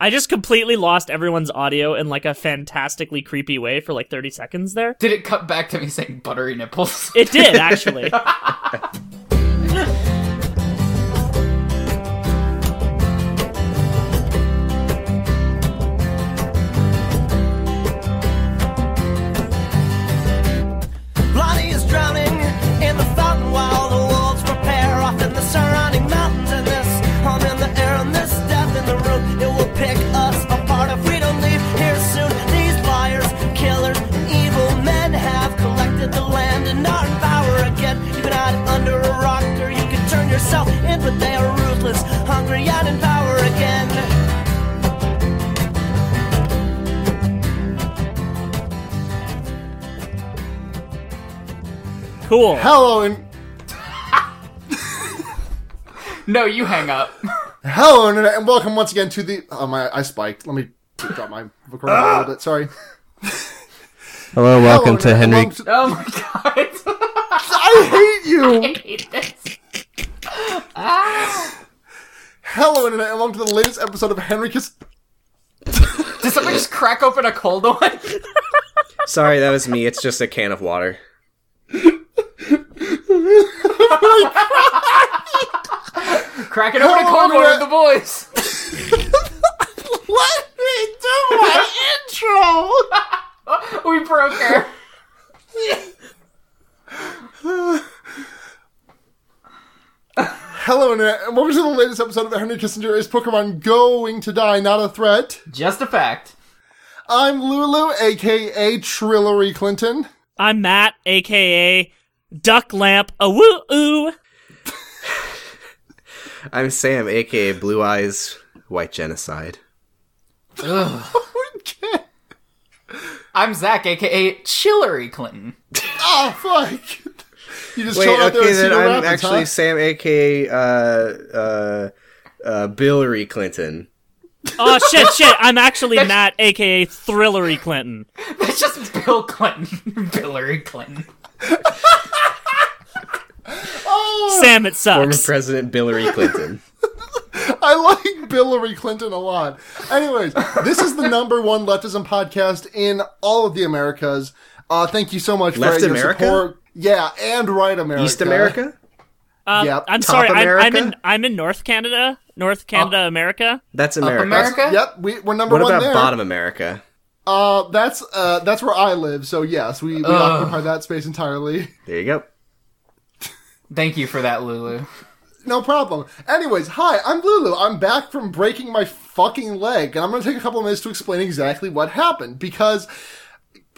I just completely lost everyone's audio in like a fantastically creepy way for like 30 seconds there. Did it cut back to me saying buttery nipples? It did actually. Cool. Hello and no, you hang up. hello internet, and welcome once again to the. Oh my! I spiked. Let me drop my recording a little bit. Sorry. Hello, welcome to Hello, Henry. internet, and welcome to- Oh my god. I hate you. I hate this. Hello internet, and welcome to the latest episode of Henry Kiss. Did somebody just crack open a cold one? Sorry, that was me. It's just a can of water. Crack it open a Hello, with the boys. Let me do my intro. We broke her. Hello internet, and welcome to the latest episode of Henry Kissinger is Pokemon going to die, not a threat. Just a fact. I'm Lulu, aka Trillery Clinton. I'm Matt, aka Duck Lamp. A woo oo. I'm Sam, aka Blue Eyes White Genocide. Okay. I'm Zach, aka Chillery Clinton. Oh fuck! You just Wait, chilled out okay, then I'm Rapids, actually huh? Sam, aka uh, uh, uh, Billary Clinton. Oh shit, shit. I'm actually Matt, aka Thrillery Clinton. That's just Bill Clinton. Billary Clinton. Sam, it sucks. Former sucks. President Billary Clinton. I like Hillary Clinton a lot. Anyways, this is the number one leftism podcast in all of the Americas. Uh, thank you so much Left for your America? support. Yeah, and right America. East America? Um, Yep. I'm Top sorry. I'm, I'm in. I'm in North Canada. North Canada, America. That's America. America? Yep, we, we're number one. What one about there. bottom America? Uh, that's uh, that's where I live. So yes, we, we occupy that space entirely. There you go. Thank you for that, Lulu. No problem. Anyways, hi, I'm Lulu. I'm back from breaking my fucking leg, and I'm going to take a couple minutes to explain exactly what happened because.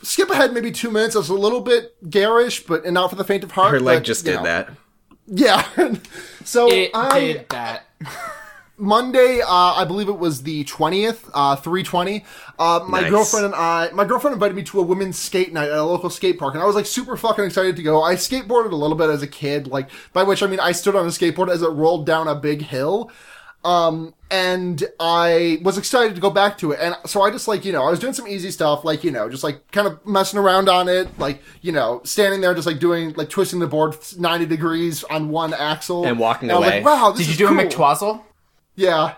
Skip ahead maybe two minutes. It was a little bit garish, but and not for the faint of heart. Her leg but, just did know. that. Yeah. so It I did that. Monday, uh, I believe it was the twentieth, uh, three twenty. Uh, my Nice. girlfriend and I, my girlfriend invited me to a women's skate night at a local skate park, and I was like super fucking excited to go. I skateboarded a little bit as a kid, like by which I mean I stood on a skateboard as it rolled down a big hill. Um, and I was excited to go back to it. And so I just like, you know, I was doing some easy stuff, like, you know, just like kind of messing around on it, like, you know, standing there, just like doing, like twisting the board 90 degrees on one axle. And walking was away. like, wow, Did you do a cool. McTwazzle? Yeah.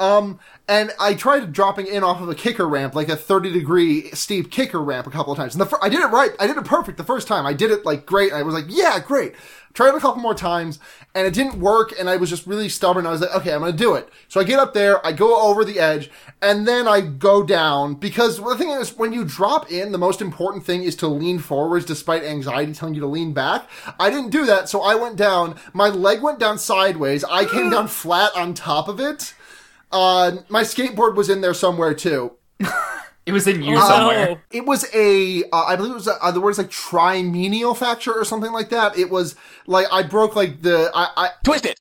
Um, and I tried dropping in off of a kicker ramp, like a 30 degree steep kicker ramp a couple of times. And the fir- I did it right. I did it perfect the first time. I did it like great. I was like, yeah, great. Tried it a couple more times and it didn't work. And I was just really stubborn. I was like, okay, I'm going to do it. So I get up there, I go over the edge and then I go down because the thing is when you drop in, the most important thing is to lean forwards despite anxiety telling you to lean back. I didn't do that. So I went down. My leg went down sideways. I came mm. down flat on top of it. Uh, my skateboard was in there somewhere too. It was in you Oh, somewhere. It was a, uh, I believe it was uh, the word is like trimenial fracture or something like that. It was like I broke like the, I, I twisted.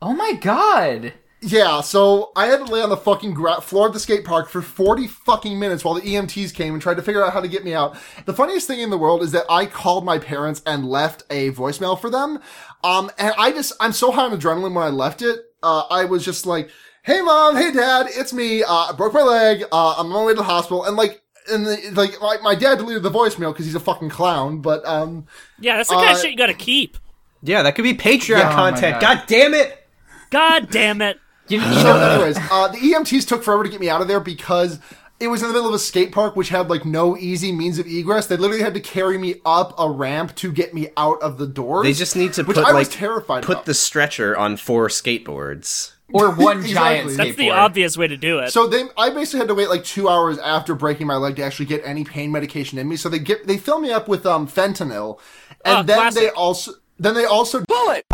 Oh my god. yeah. So I had to lay on the fucking gra- floor of the skate park for forty fucking minutes while the EMTs came and tried to figure out how to get me out. The funniest thing in the world is that I called my parents and left a voicemail for them. Um, and I just, I'm so high on adrenaline when I left it. Uh, I was just like, hey mom, hey dad, it's me. Uh, I broke my leg. Uh, I'm on my way to the hospital. And like, and the, like, my, my dad deleted the voicemail because he's a fucking clown. But, um, Yeah, that's the kind Uh, of shit you gotta keep. Yeah, that could be Patreon Yeah, oh content. God. God damn it! God damn it. You, you So, anyways, uh, the EMTs took forever to get me out of there because it was in the middle of a skate park, which had like no easy means of egress. They literally had to carry me up a ramp to get me out of the doors. They just need to which put I like was terrified. put about. the stretcher on four skateboards. Or one Exactly. giant skateboard. That's the obvious way to do it. So they, I basically had to wait like two hours after breaking my leg to actually get any pain medication in me. So they get, they fill me up with um fentanyl, and Ah, then classic. they also, then they also bullet,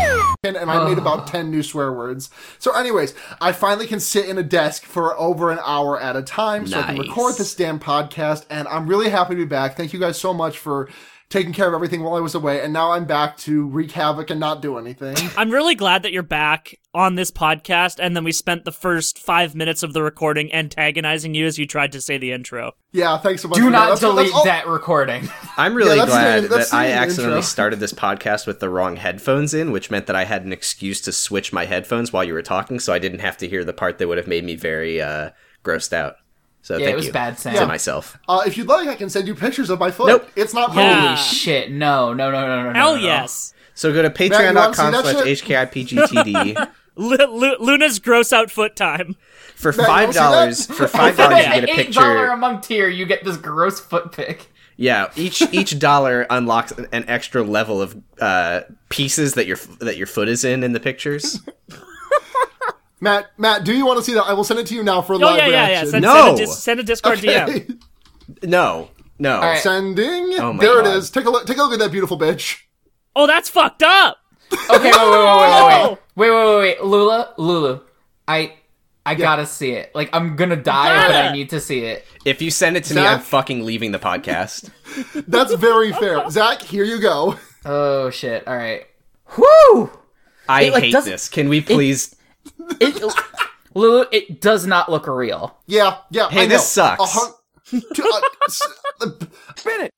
and, and I made about ten new swear words. So, anyways, I finally can sit in a desk for over an hour at a time, so I can record this damn podcast. And I'm really happy to be back. Thank you guys so much for taking care of everything while I was away, and now I'm back to wreak havoc and not do anything. I'm really glad that you're back on this podcast, and then we spent the first five minutes of the recording antagonizing you as you tried to say the intro. yeah, thanks so much. Do for that. not That's- that's delete all- that recording. I'm really that's glad the- that I the accidentally intro. started this podcast with the wrong headphones in, which meant that I had an excuse to switch my headphones while you were talking, so I didn't have to hear the part that would have made me very uh, grossed out. So Yeah, thank it was you bad, Sam. to myself. Uh, if you'd like, I can send you pictures of my foot. Nope. It's not Yeah. holy Holy shit! No, no, no, no, no, no. Hell no. yes. So go to you wanna see patreon.com that slash shit? HKIPGTD. Lu- Lu- Luna's gross out foot time. For five wanna see that? dollars, for five dollars, you get a eight dollar picture. a month tier, you get this gross foot pic. Yeah, each each dollar unlocks an extra level of uh, pieces that your that your foot is in in the pictures. Matt, Matt, do you want to see that? I will send it to you now for Oh live yeah, yeah, yeah. reaction. Send, No. send, a, dis- send a Discord DM. No, no. right. Sending. Oh my there God. it is. Take a look. Take a look at that beautiful bitch. Oh, that's fucked up. Okay, wait, wait, wait, wait, wait, wait, wait, wait, wait, Lula, Lulu, I, I gotta see it. Like, I'm gonna die, but I gotta. need to see it. If you send it to me, Zach? I'm fucking leaving the podcast. That's very fair. Zach, here you go. Oh shit! All right, Whoo! I It, like, hate doesn't- this. Can we please? It, Lulu, it does not look real. Yeah, yeah. Hey, I know. this sucks. A hun- to- uh, s- uh,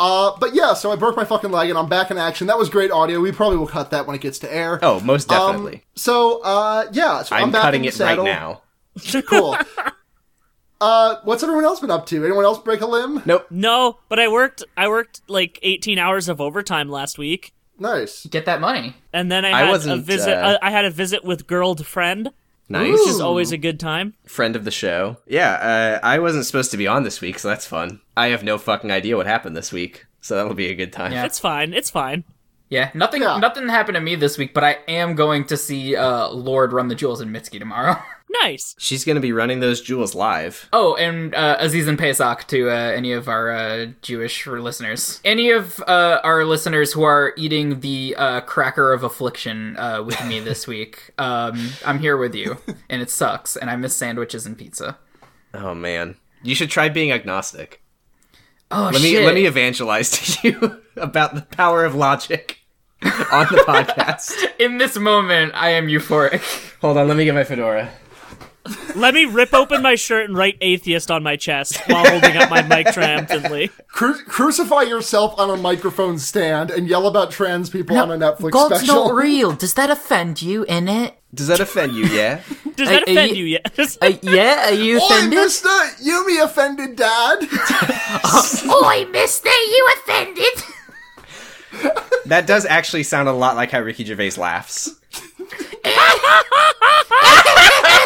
Uh, but yeah, so I broke my fucking leg and I'm back in action. That was great audio. We probably will cut that when it gets to air. Oh, most Um, definitely. so, uh, yeah. So I'm, I'm back cutting in it the right now. Cool. uh, what's everyone else been up to? Anyone else break a limb? Nope. No, but I worked. I worked like 18 hours of overtime last week, Nice. Get that money. and then I I had a wasn't, visit. uh, I had a visit with girled friend, Nice. which is always a good time. Friend of the show. Yeah, uh, I wasn't supposed to be on this week, so that's fun. I have no fucking idea what happened this week, so that'll be a good time. Yeah. It's fine. It's fine. Yeah, nothing, Yeah. nothing happened to me this week, but I am going to see uh, Lorde run the jewels in Mitski tomorrow. Nice. She's gonna be running those jewels live. Oh, and uh, a zissen Pesach to uh, any of our uh, Jewish listeners. Any of uh, our listeners who are eating the uh, cracker of affliction uh, with me this week, um, I'm here with you, and it sucks, and I miss sandwiches and pizza. Oh man, you should try being agnostic. Oh Let me shit! let me evangelize to you about the power of logic on the podcast. In this moment, I am euphoric. Hold on, let me get my fedora. Let me rip open my shirt and write atheist on my chest while holding up my mic triumphantly. Cru- crucify yourself on a microphone stand and yell about trans people on a Netflix God's special. not real. Does that offend you, in it? Does that offend you? Yeah. Does that Are- are offend you- you yet? Uh, yeah, are you Oi, offended? mister! You me offended, Dad? Oi, mister, you offended? That does actually sound a lot like how Ricky Gervais laughs.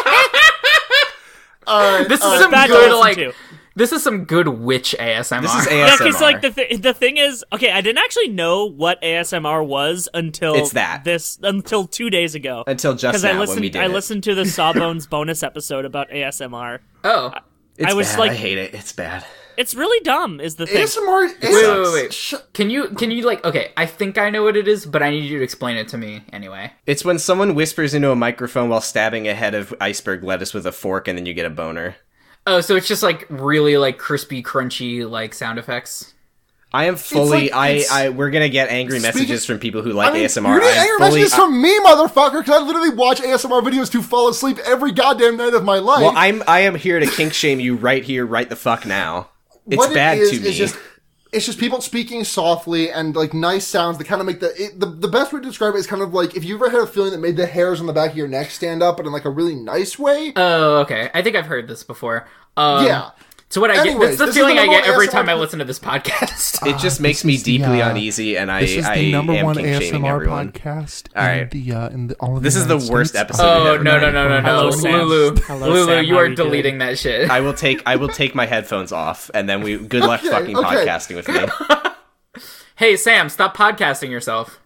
Alright, This is alright, some bad to good like. to. This is some good witch ASMR. This is ASMR. Yeah, ASMR. because like the th- the thing is, okay, I didn't actually know what ASMR was until It's that. this until two days ago. Until just Because now I when we listened, did I it. listened to the Sawbones bonus episode about ASMR. oh, It's I was bad. like- I hate it. It's bad. It's really dumb, is the thing. ASMR. wait, wait, wait, wait. Sh- Can you can you like okay? I think I know what it is, but I need you to explain it to me anyway. It's when someone whispers into a microphone while stabbing a head of iceberg lettuce with a fork, and then you get a boner. Oh, so it's just like really like crispy, crunchy like sound effects. I am fully. like- I. it's- I. We're gonna get angry Speaking- messages from people who like I mean, ASMR. You're getting am angry fully. messages from me, motherfucker, because I literally watch ASMR videos to fall asleep every goddamn night of my life. well, I'm. I am here to kink shame you right here, right the fuck now. It's what bad it is, to me. is just it's just people speaking softly and like nice sounds that kind of make the it, the the best way to describe it is kind of like if you ever had a feeling that made the hairs on the back of your neck stand up, but in like a really nice way. Oh, okay. I think I've heard this before. Um, yeah. So what I get Anyways, that's the feeling the I get every ASMR time I listen to this podcast. It just makes me is the, deeply uh, uneasy, and I This is I the number one ASMR everyone. podcast. All in the uh, in the all of This the is the United worst States. episode oh ever no no done. no no Hello, no, Sam. Lulu, Hello, Lulu, Sam. you are are you doing? deleting that shit. I will take I will take my headphones off, and then we good luck Okay, fucking okay. podcasting with me. Hey Sam, stop podcasting yourself.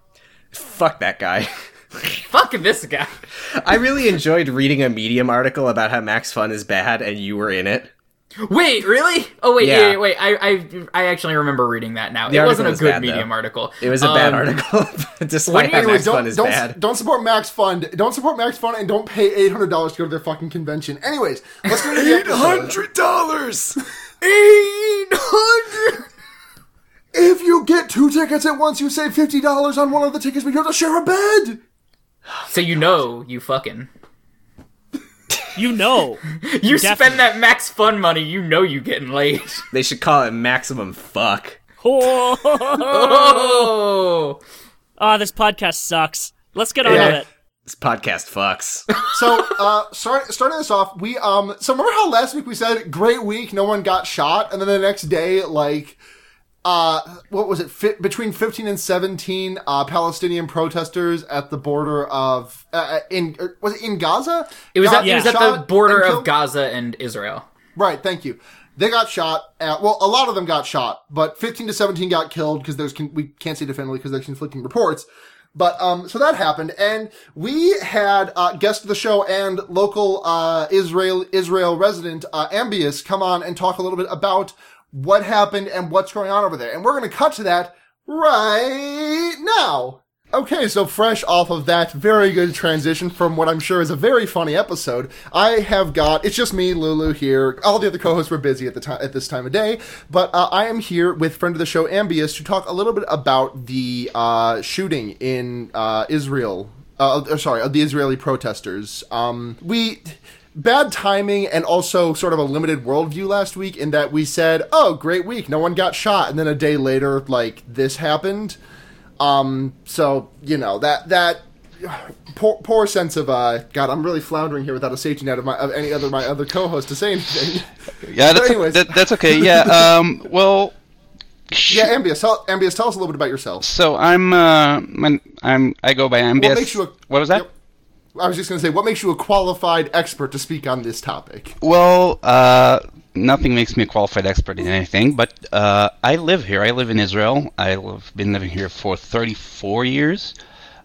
Fuck that guy. Fuck this guy. I really enjoyed reading a Medium article about how Max Fun is bad, and you were in it. Wait, really? Oh wait, Yeah. yeah. wait. I, I I actually remember reading that now. The it wasn't a was good bad, though. medium article. It was a bad Um, article, despite how Max don't is don't, bad. don't support Max Fun. Don't support Max Fun, and don't pay eight hundred dollars to go to their fucking convention. Anyways, let's get into the episode. dollars. Eight hundred. If you get two tickets at once, you save fifty dollars on one of the tickets, but you have to share a bed. So you know you fucking You know. you Definitely. spend that max fun money. You know you getting laid. They should call it maximum fuck. Oh, Oh, Ah, this podcast sucks. Let's get on Yeah. with it. This podcast fucks. So, uh, start, starting this off, we um. So remember how last week we said great week, no one got shot, and then the next day, like, uh, what was it? Fi- between fifteen and seventeen uh, Palestinian protesters at the border of uh, in uh, was it in Gaza? it was Got at, it was at the border of? Gaza and Israel. Right, thank you. They got shot. At, well, a lot of them got shot, but 15 to 17 got killed because there's con- we can't say definitively because there's conflicting reports. But um, so that happened, and we had uh, guest of the show and local uh, Israel Israel resident uh, Ambius come on and talk a little bit about what happened and what's going on over there. And we're going to cut to that right now. Okay, so fresh off of that very good transition from what I'm sure is a very funny episode, I have got it's just me, Lulu here. All the other co-hosts were busy at the time at this time of day, but uh, I am here with friend of the show Ambius to talk a little bit about the uh, shooting in uh, Israel. Uh, uh, sorry, the Israeli protesters. Um, we bad timing and also sort of a limited worldview last week in that we said, "Oh, great week, no one got shot," and then a day later, like this happened. Um, so you know that that poor, poor sense of uh, God, I'm really floundering here without a safety net of my of any other my other co-host to say anything. Yeah, that's, anyways. that, that's okay. Yeah. Um. Well. yeah, Ambius, tell, Ambius, tell us a little bit about yourself. So I'm uh I'm, I'm I go by Ambius. What makes you a, what was that? Yep. I was just going to say, what makes you a qualified expert to speak on this topic? Well, uh, nothing makes me a qualified expert in anything, but uh, I live here. I live in Israel. I've been living here for 34 years.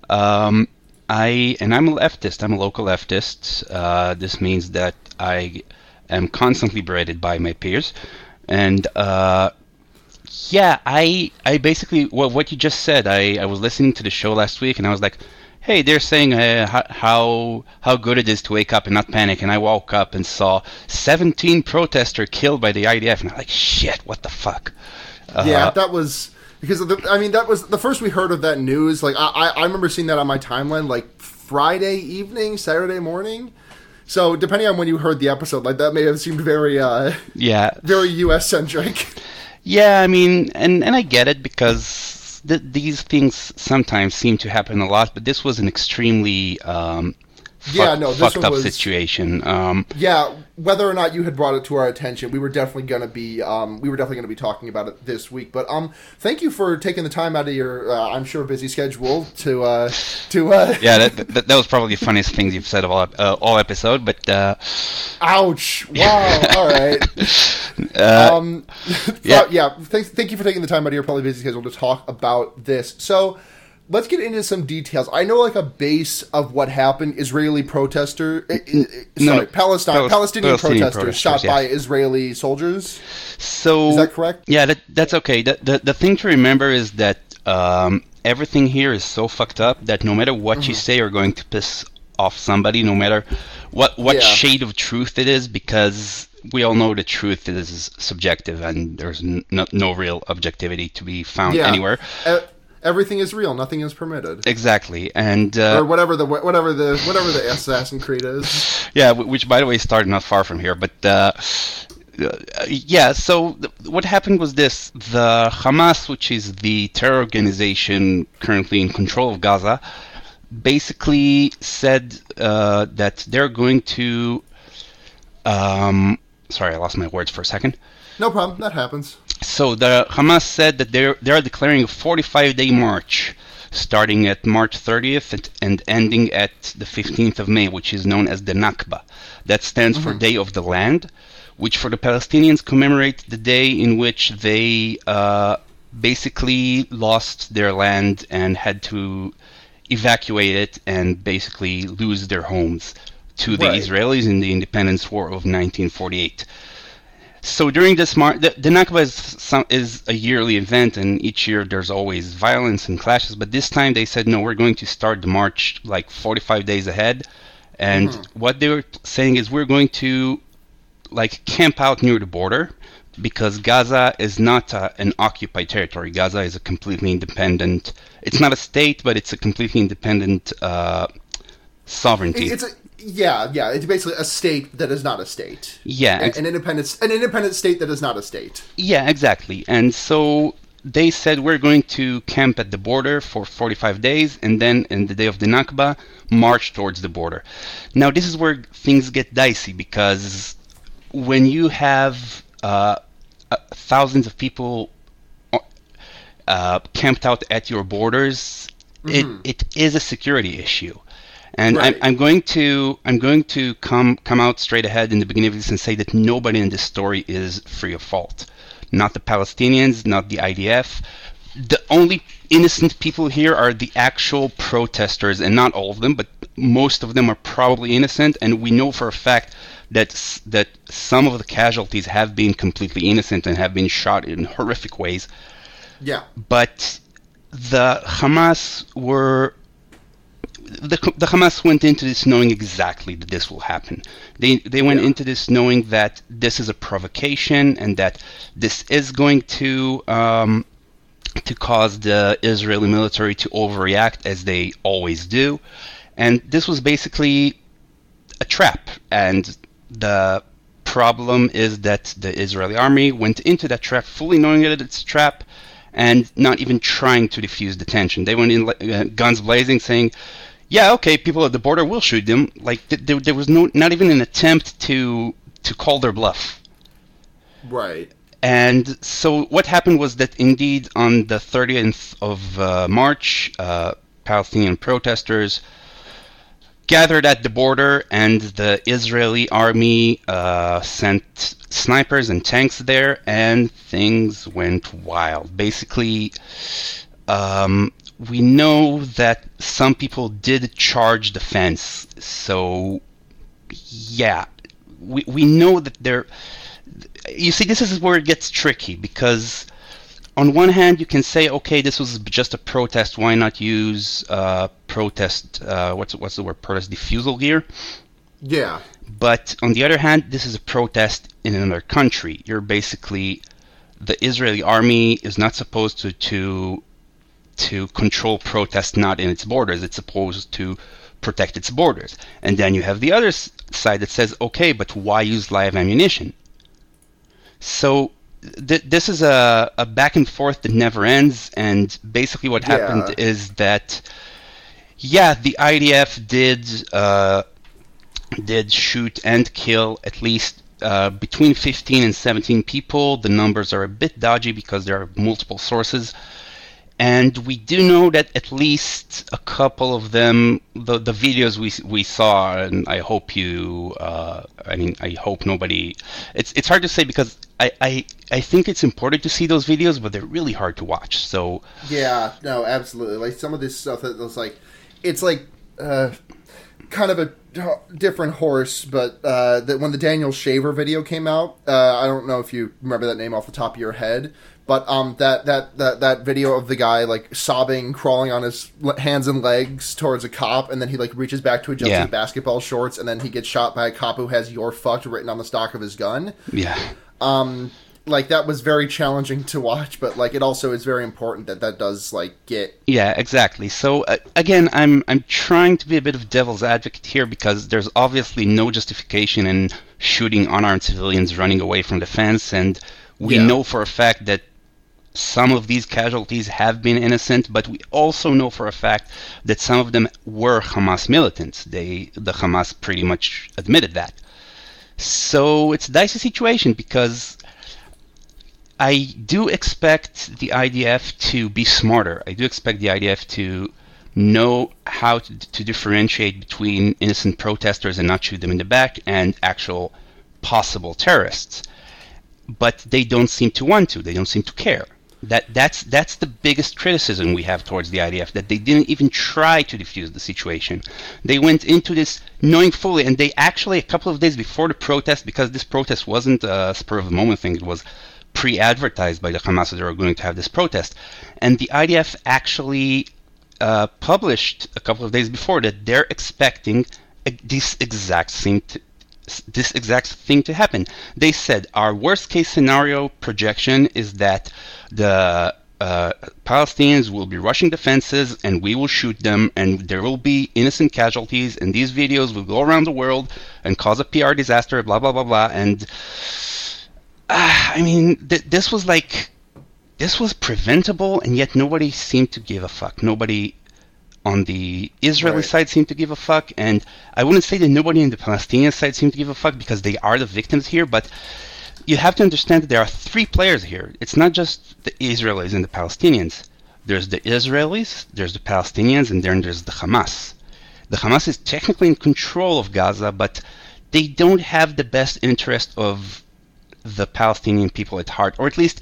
Um, I and I'm a leftist. I'm a local leftist. Uh, this means that I am constantly berated by my peers, and uh, yeah, I I basically well, what you just said. I, I was listening to the show last week, and I was like, hey, they're saying uh, how how good it is to wake up and not panic. And I woke up and saw 17 protesters killed by the IDF, and I'm like, shit, what the fuck? Uh, yeah, that was because the, I mean that was the first we heard of that news. Like I, I I remember seeing that on my timeline like Friday evening, Saturday morning. So depending on when you heard the episode, like that may have seemed very uh yeah, very U.S. centric. yeah. I mean, and and I get it because th- these things sometimes seem to happen a lot, but this was an extremely um, Yeah, fuck- no, this fucked one up was- situation. Um, yeah, whether or not you had brought it to our attention, we were definitely gonna be um we were definitely gonna be talking about it this week. But um, thank you for taking the time out of your uh, I'm sure busy schedule to uh to uh yeah, that, that, that was probably the funniest things you've said of all uh, all episode, but. Uh, ouch wow all right. uh, um, yeah. yeah, yeah. Thank, thank you for taking the time out of your probably busy schedule to talk about this. So, let's get into some details. I know like a base of what happened. Israeli protester, eh, eh, eh, No, sorry. Palestine, Palestinian, Palestinian protesters, shot protesters, by. Israeli soldiers. So Is that correct? Yeah, that, that's okay. The, the the thing to remember is that um, everything here is so fucked up that no matter what Mm-hmm. you say, you're going to piss off somebody, no matter what what Yeah. shade of truth it is, because we all know the truth is subjective and there's no, no real objectivity to be found Yeah. anywhere. E- everything is real. Nothing is permitted. Exactly, and or uh, whatever the whatever the whatever the Assassin Creed is. yeah, which by the way started not far from here, but. Uh, uh, yeah, so th- what happened was this the Hamas, which is the terror organization currently in control of Gaza, basically said uh, that they're going to um, sorry, I lost my words for a second. No problem. That happens. So the Hamas said that they're they are declaring a 45 day march, starting at March 30th and, and ending at the 15th of May, which is known as the Nakba. That stands for Day of the Land, which for the Palestinians commemorate the day in which they uh, basically lost their land and had to evacuate it and basically lose their homes to the Right. Israelis in the Independence War of 1948. So during this march, the, the Nakba is, some, is a yearly event, and each year there's always violence and clashes. But this time they said, no, we're going to start the march like 45 days ahead. And what they were saying is, we're going to like camp out near the border because Gaza is not uh, an occupied territory. Gaza is a completely independent. It's not a state, but it's a completely independent uh, sovereignty. It's a yeah, yeah. It's basically a state that is not a state. Yeah, ex- an independent an independent state that is not a state. Yeah, exactly. And so they said we're going to camp at the border for 45 days and then in the day of the Nakba march towards the border. Now this is where things get dicey because when you have uh, uh, thousands of people uh, camped out at your borders, it, it is a security issue. And Right. I'm, I'm going to I'm going to come come out straight ahead in the beginning of this and say that nobody in this story is free of fault. Not the Palestinians, not the IDF. The only innocent people here are the actual protesters, and not all of them, but most of them are probably innocent. And we know for a fact that that some of the casualties have been completely innocent and have been shot in horrific ways Yeah. but the Hamas were the, the Hamas went into this knowing exactly that this will happen. They they went into this knowing that this is a provocation and that this is going to um, to cause the Israeli military to overreact as they always do, and this was basically a trap. And the problem is that the Israeli army went into that trap fully knowing that it's a trap and not even trying to defuse the tension. They went in uh, guns blazing, saying, "Yeah, okay, people at the border will shoot them." Like th- there, there was no, not even an attempt to to call their bluff. Right. And so what happened was that indeed on the 30th of uh, March, uh, Palestinian protesters gathered at the border, and the Israeli army uh, sent snipers and tanks there, and things went wild. Basically, um, we know that some people did charge the fence, so yeah, we we know that there. You see, this is where it gets tricky because, on one hand, you can say, okay, this was just a protest. Why not use uh, protest? Uh, what's what's the word? Protest diffusal gear. Yeah. But on the other hand, this is a protest in another country. You're basically the Israeli army is not supposed to to to control protests not in its borders. It's supposed to protect its borders. And then you have the other side that says, okay, but why use live ammunition? So th- this is a, a back and forth that never ends. And basically, what happened Yeah. is that, yeah, the IDF did uh, did shoot and kill at least uh, between 15 and 17 people. The numbers are a bit dodgy because there are multiple sources. And we do know that at least a couple of them, the the videos we we saw, and I hope you, uh, I mean, I hope nobody. It's it's hard to say because I, I I think it's important to see those videos, but they're really hard to watch. So Yeah, no, absolutely. Like some of this stuff that was like, it's like uh, kind of a different horse. But uh, that when the Daniel Shaver video came out, uh, I don't know if you remember that name off the top of your head, but um, that that that that video of the guy like sobbing, crawling on his hands and legs towards a cop, and then he like reaches back to adjust Yeah. his basketball shorts, and then he gets shot by a cop who has "You're fucked" written on the stock of his gun yeah, Um, like that was very challenging to watch but like it also is very important that that does like get Yeah, exactly. So uh, again, I'm I'm trying to be a bit of devil's advocate here because there's obviously no justification in shooting unarmed civilians running away from the fence, and we Yeah. know for a fact that some of these casualties have been innocent, but we also know for a fact that some of them were Hamas militants. They the Hamas pretty much admitted that. So it's a dicey situation because I do expect the IDF to be smarter. I do expect the IDF to know how to, to differentiate between innocent protesters and not shoot them in the back and actual possible terrorists. But they don't seem to want to. They don't seem to care. That that's that's the biggest criticism we have towards the IDF that they didn't even try to defuse the situation. They went into this knowing fully, and they actually a couple of days before the protest, because this protest wasn't a spur of the moment thing, it was pre-advertised by the Hamas that they were going to have this protest, and the IDF actually uh, published a couple of days before that they're expecting uh, this exact same to, this exact thing to happen. They said our worst case scenario projection is that the uh, Palestinians will be rushing the fences and we will shoot them and there will be innocent casualties and these videos will go around the world and cause a PR disaster, blah blah blah blah. And uh, I mean, th- this was like this was preventable, and yet nobody seemed to give a fuck. Nobody on the Israeli Right. side seem to give a fuck, and I wouldn't say that nobody on the Palestinian side seem to give a fuck because they are the victims here, but you have to understand that there are three players here. It's not just the Israelis and the Palestinians. There's the Israelis, there's the Palestinians, and then there's the Hamas. The Hamas is technically in control of Gaza, but they don't have the best interest of the Palestinian people at heart, or at least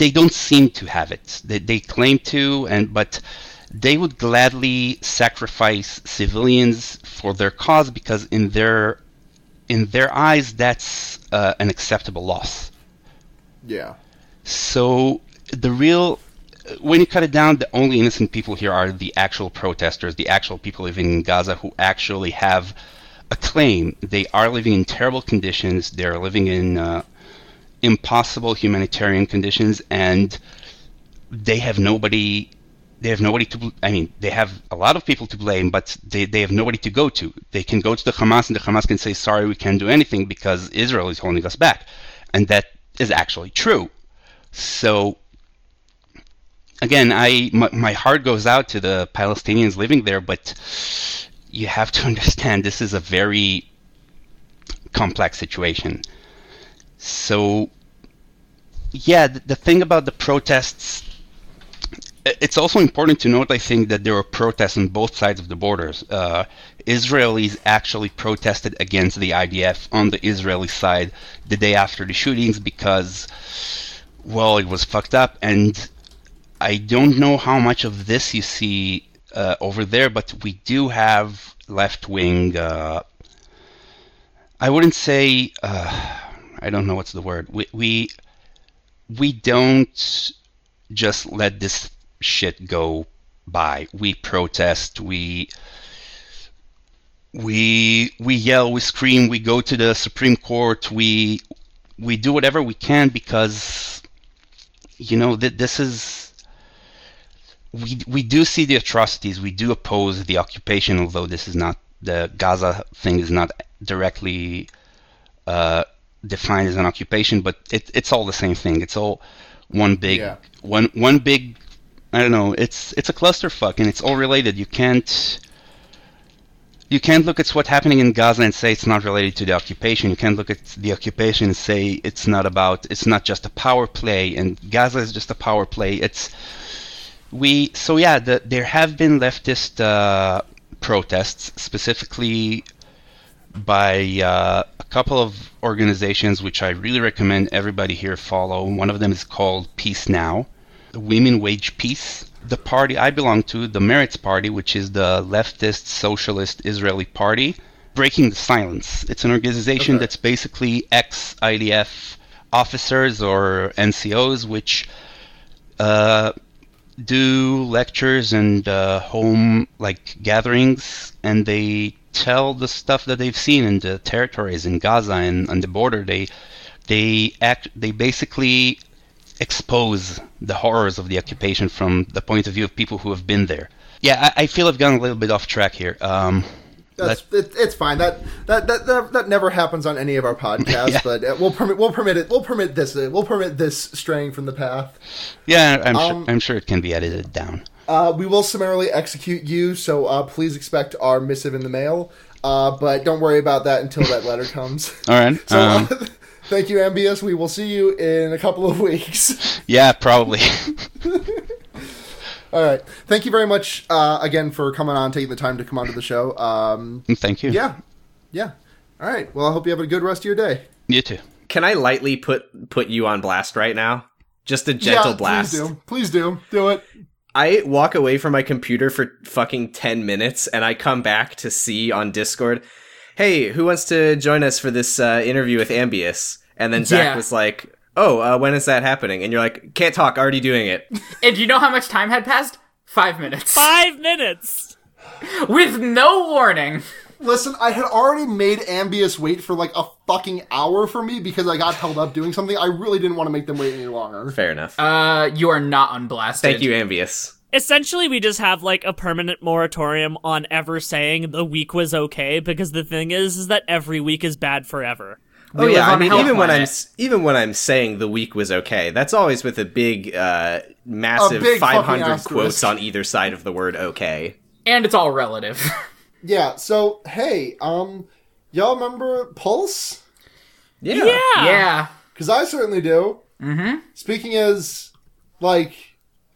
they don't seem to have it. They, they claim to, and but they would gladly sacrifice civilians for their cause because in their in their eyes that's uh, an acceptable loss. Yeah. So the real when you cut it down, the only innocent people here are the actual protesters, the actual people living in Gaza who actually have a claim. They are living in terrible conditions. They're living in uh, impossible humanitarian conditions, and they have nobody. They have nobody to. I mean, they have a lot of people to blame, but they, they have nobody to go to. They can go to the Hamas, and the Hamas can say, "Sorry, we can't do anything because Israel is holding us back," and that is actually true. So again, I my, my heart goes out to the Palestinians living there, but you have to understand this is a very complex situation. So yeah, the, the thing about the protests it's also important to note, I think, that there were protests on both sides of the borders. Uh, Israelis actually protested against the IDF on the Israeli side the day after the shootings because, well, it was fucked up. And I don't know how much of this you see uh, over there, but we do have left wing. Uh, I wouldn't say. Uh, I don't know what's the word. We we we don't just let this shit go by. We protest. We we we yell. We scream. We go to the Supreme Court. We we do whatever we can because you know that this is we we do see the atrocities. We do oppose the occupation, although this is not the Gaza thing is not directly uh, defined as an occupation, but it, it's all the same thing. It's all one big Yeah. one one big. I don't know. It's it's a clusterfuck, and it's all related. You can't you can't look at what's happening in Gaza and say it's not related to the occupation. You can't look at the occupation and say it's not about it's not just a power play and Gaza is just a power play. It's we so yeah, the, there have been leftist uh, protests specifically by uh, a couple of organizations which I really recommend everybody here follow. One of them is called Peace Now, Women Wage Peace. The party I belong to, the Meretz Party, which is the leftist socialist Israeli party, breaking the silence. It's an organization Okay. that's basically ex IDF officers or NCOs, which uh, do lectures and uh, home like gatherings, and they tell the stuff that they've seen in the territories in Gaza and on the border. They they act they basically expose the horrors of the occupation from the point of view of people who have been there. Yeah, I, I feel I've gone a little bit off track here. Um, That's it, it's fine. That, that that that that never happens on any of our podcasts, Yeah. but uh, we'll permit we'll permit it. We'll permit this. Uh, we'll permit this straying from the path. yeah, I'm Um, sure I'm sure it can be edited down. Uh, we will summarily execute you, so uh, please expect our missive in the mail. Uh, but don't worry about that until that letter comes. All right. So, um, thank you, Ambius. We will see you in a couple of weeks. yeah, probably. All right. Thank you very much uh, again for coming on, taking the time to come onto the show. Um, Thank you. yeah, yeah. All right. Well, I hope you have a good rest of your day. You too. Can I lightly put put you on blast right now? Just a gentle yeah, blast. Please do. Please do. Do it. I walk away from my computer for fucking 10 minutes and I come back to see on Discord, hey, who wants to join us for this uh, interview with Ambius? And then Zach Yeah. was like, oh, uh, when is that happening? And you're like, can't talk, already doing it. And do you know how much time had passed? Five minutes. Five minutes. With no warning. Listen, I had already made Ambius wait for like a fucking hour for me because I got held up doing something. I really didn't want to make them wait any longer. Fair enough. Uh, you are not unblasted. Thank you, Ambius. Essentially, we just have like a permanent moratorium on ever saying the week was okay because the thing is, is that every week is bad forever. Oh yeah, I mean Hell even when I'm even when I'm saying the week was okay, that's always with a big uh massive A big 500 asterisk. quotes on either side of the word okay. And it's all relative. Yeah. So hey, um, y'all remember Pulse? Yeah. Yeah. yeah. Because I certainly do. Mm-hmm. Speaking as, like,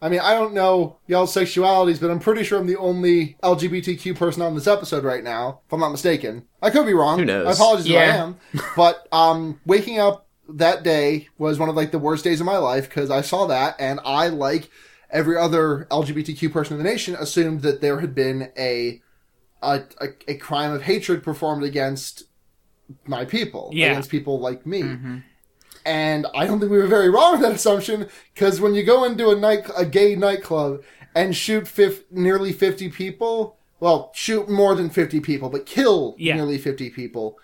I mean, I don't know y'all's sexualities, but I'm pretty sure I'm the only LGBTQ person on this episode right now, if I'm not mistaken. I could be wrong. Who knows? I apologize if I am. But um, waking up that day was one of like the worst days of my life because I saw that, and I, like every other LGBTQ person in the nation, assumed that there had been a a, a, a crime of hatred performed against my people, Yeah. against people like me. And I don't think we were very wrong with that assumption because when you go into a night, a gay nightclub and shoot fif- nearly 50 people, well, shoot more than 50 people, but kill Yeah. nearly 50 people,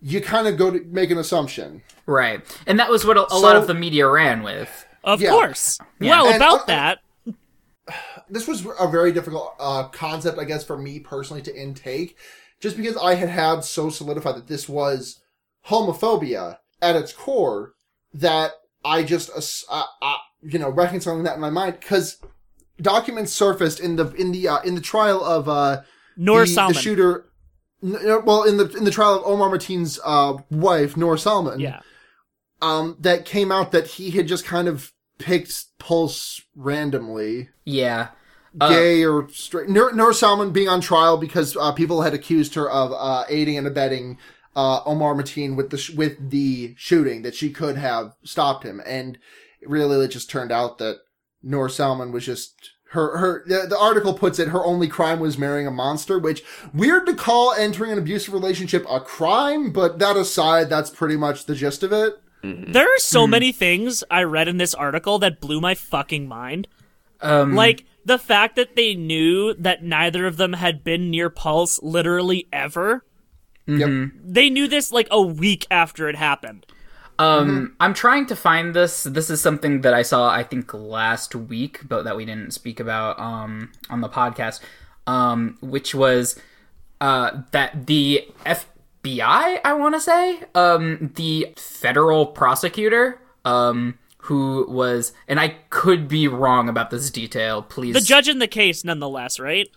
you kind of go to make an assumption. Right. And that was what a, a So- lot of the media ran with. Of Yeah. course. Well, And- about uh, that, this was a very difficult uh, concept, I guess, for me personally to intake, just because I had had so solidified that this was homophobia at its core that I just, uh, uh, uh, you know, reconciling that in my mind because documents surfaced in the in the uh, in the trial of uh, Noor the, Salman. the shooter. n- n- Well, in the in the trial of Omar Mateen's uh, wife, Noor Salman, yeah. um, that came out that he had just kind of picked Pulse randomly Yeah. gay or straight. Noor, Noor Salman being on trial because uh, people had accused her of uh, aiding and abetting uh, Omar Mateen with the sh- with the shooting that she could have stopped him, and really it just turned out that Noor Salman was just her her. The, the article puts it her only crime was marrying a monster, which weird to call entering an abusive relationship a crime, but that aside, that's pretty much the gist of it. There are so many things I read in this article that blew my fucking mind. Um, Like the fact that they knew that neither of them had been near Pulse literally ever. Yep. They knew this like a week after it happened. Um, I'm trying to find this. This is something that I saw, I think, last week, but that we didn't speak about um, on the podcast, um, which was uh, that the FBI, I want to say, um, the federal prosecutor, um, who was, and I could be wrong about this detail. Please, The judge in the case, nonetheless, right?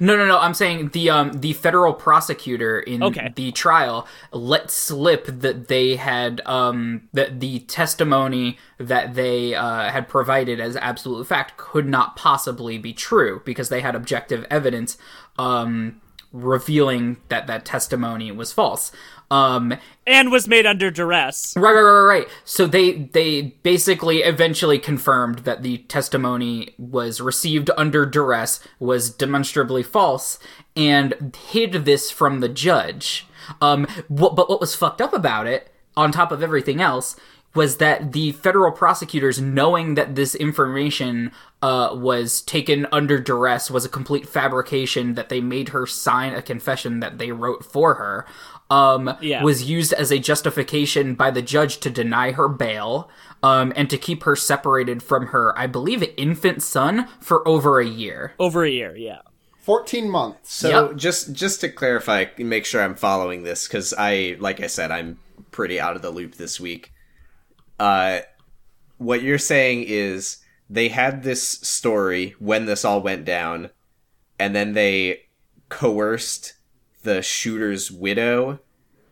no, no, no. I'm saying the um the federal prosecutor in Okay. the trial let slip that they had um that the testimony that they uh, had provided as absolute fact could not possibly be true because they had objective evidence um revealing that that testimony was false. Um And was made under duress. Right, right, right, right. So they they basically eventually confirmed that the testimony was received under duress, was demonstrably false, and hid this from the judge. Um, what, but what was fucked up about it, on top of everything else, was that the federal prosecutors, knowing that this information uh, was taken under duress, was a complete fabrication, that they made her sign a confession that they wrote for her, um, Yeah. was used as a justification by the judge to deny her bail um, and to keep her separated from her, I believe, infant son for over a year. Over a year, yeah. 14 months. So Yep. just just to clarify, make sure I'm following this because I, like I said, I'm pretty out of the loop this week. Uh, what you're saying is they had this story when this all went down, and then they coerced the shooter's widow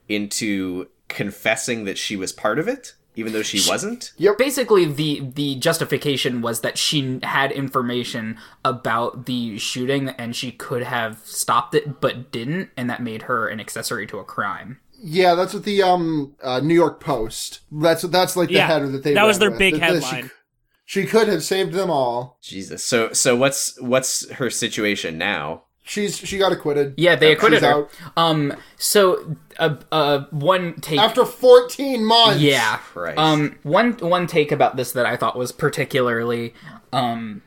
into confessing that she was part of it, even though she wasn't. Basically, the the justification was that she had information about the shooting and she could have stopped it, but didn't, and that made her an accessory to a crime. Yeah, that's what the um uh, New York Post. That's that's like the Yeah, header that they. that was their with, big that- that headline. She, she could have saved them all. Jesus. So so what's what's her situation now? She's she got acquitted. Yeah, they acquitted She's her. out. Um, so uh, uh, one take After 14 months. Yeah. right. Um one one take about this that I thought was particularly um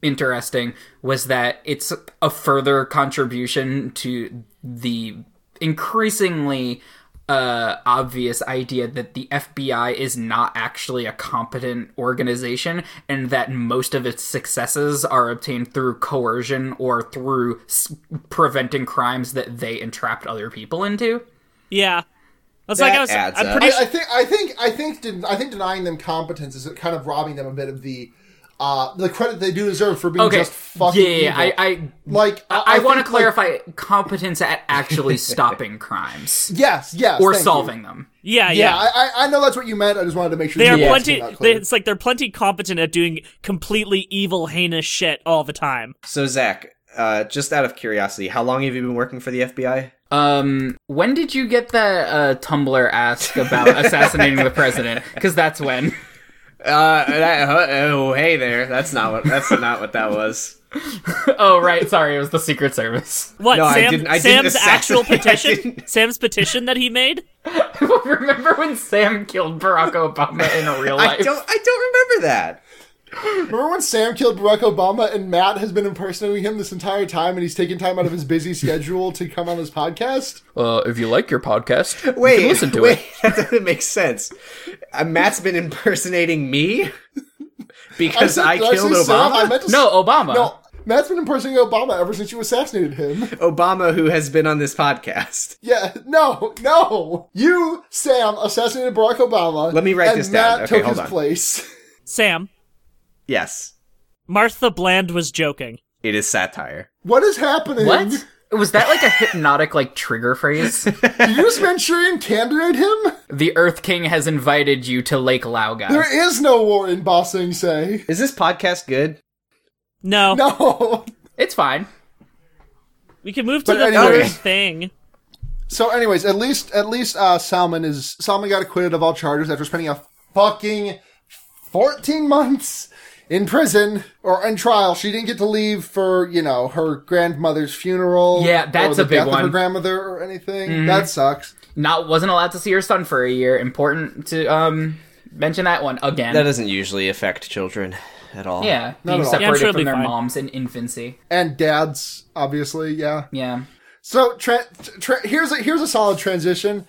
interesting was that it's a further contribution to the increasingly uh obvious idea that the FBI is not actually a competent organization and that most of its successes are obtained through coercion or through s- preventing crimes that they entrapped other people into. Yeah. That's like I was. adds I'm up. pretty I, I think I think I think den- I think denying them competence is kind of robbing them a bit of the uh the credit they do deserve for being Okay. just fucking yeah, yeah, evil. I, I like I, I want to think, like- clarify competence at actually stopping crimes yes, yes, or thank you. solving them. yeah, Yeah, yeah. I, I I know that's what you meant. I just wanted to make sure They are plenty. They, it's like they're plenty competent at doing completely evil, heinous shit all the time. So Zach, uh, just out of curiosity, how long have you been working for the FBI? Um, when did you get that uh, Tumblr ask about assassinating the president? Because that's when. Uh, that, uh, oh, hey there. That's not what. That's not what that was. Oh, right. Sorry, it was the Secret Service. What No, I didn't- I didn't Sam's actual petition? Sam's petition that he made? Remember when Sam killed Barack Obama in a real life? I don't. I don't remember that. Remember when Sam killed Barack Obama and Matt has been impersonating him this entire time and he's taking time out of his busy schedule to come on his podcast? Uh, if you like your podcast, Wait, you can listen to wait. it. That doesn't make sense. Uh, Matt's been impersonating me because said- I, did killed say Sam? Obama. I meant to No, Obama. No, Matt's been impersonating Obama ever since you assassinated him. Obama, who has been on this podcast. Yeah, no, no. You, Sam, assassinated Barack Obama. Let me write and this down. Matt Okay, took hold his on. place. Sam, Yes, Martha Bland was joking. it is satire. What is happening? What? Was that like a hypnotic like trigger phrase? Did you just Manchurian candidate him? the Earth King has invited you to Lake Laogai. There is no war in Ba Sing Se. Is this podcast good? No, No. It's fine. we can move to But the anyway- third thing. So, anyways, at least at least uh, Salman is Salman got acquitted of all charges after spending a fucking fourteen months in prison or in trial. She didn't get to leave for you know her grandmother's funeral. Yeah, that's or the a big death Of her grandmother or anything. That sucks. Not wasn't allowed to see her son for a year. Important to um mention that one again. That doesn't usually affect children at all. yeah, Not being at all. separated Yeah, sure from be their fine. moms in infancy. And dads, obviously, yeah. Yeah. So tra- tra- here's a here's a solid transition.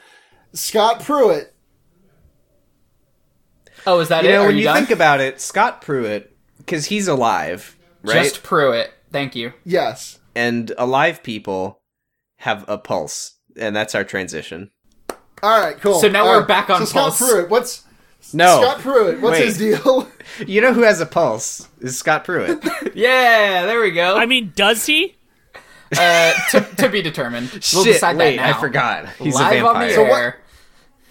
Scott Pruitt. Oh, is that You it? know, Are when you, you think about it, Scott Pruitt, because he's alive, right? Just Pruitt. Thank you. Yes. And alive people have a pulse, and that's our transition. All right, cool. So now All we're right. back on so Scott Pruitt. What's No, Scott Pruitt? What's Wait. his deal? you know who has a pulse is Scott Pruitt. Yeah, there we go. I mean, does he? uh, to, to be determined. We'll Shit, decide wait, that now. I forgot. He's Live a vampire. on the So what- air.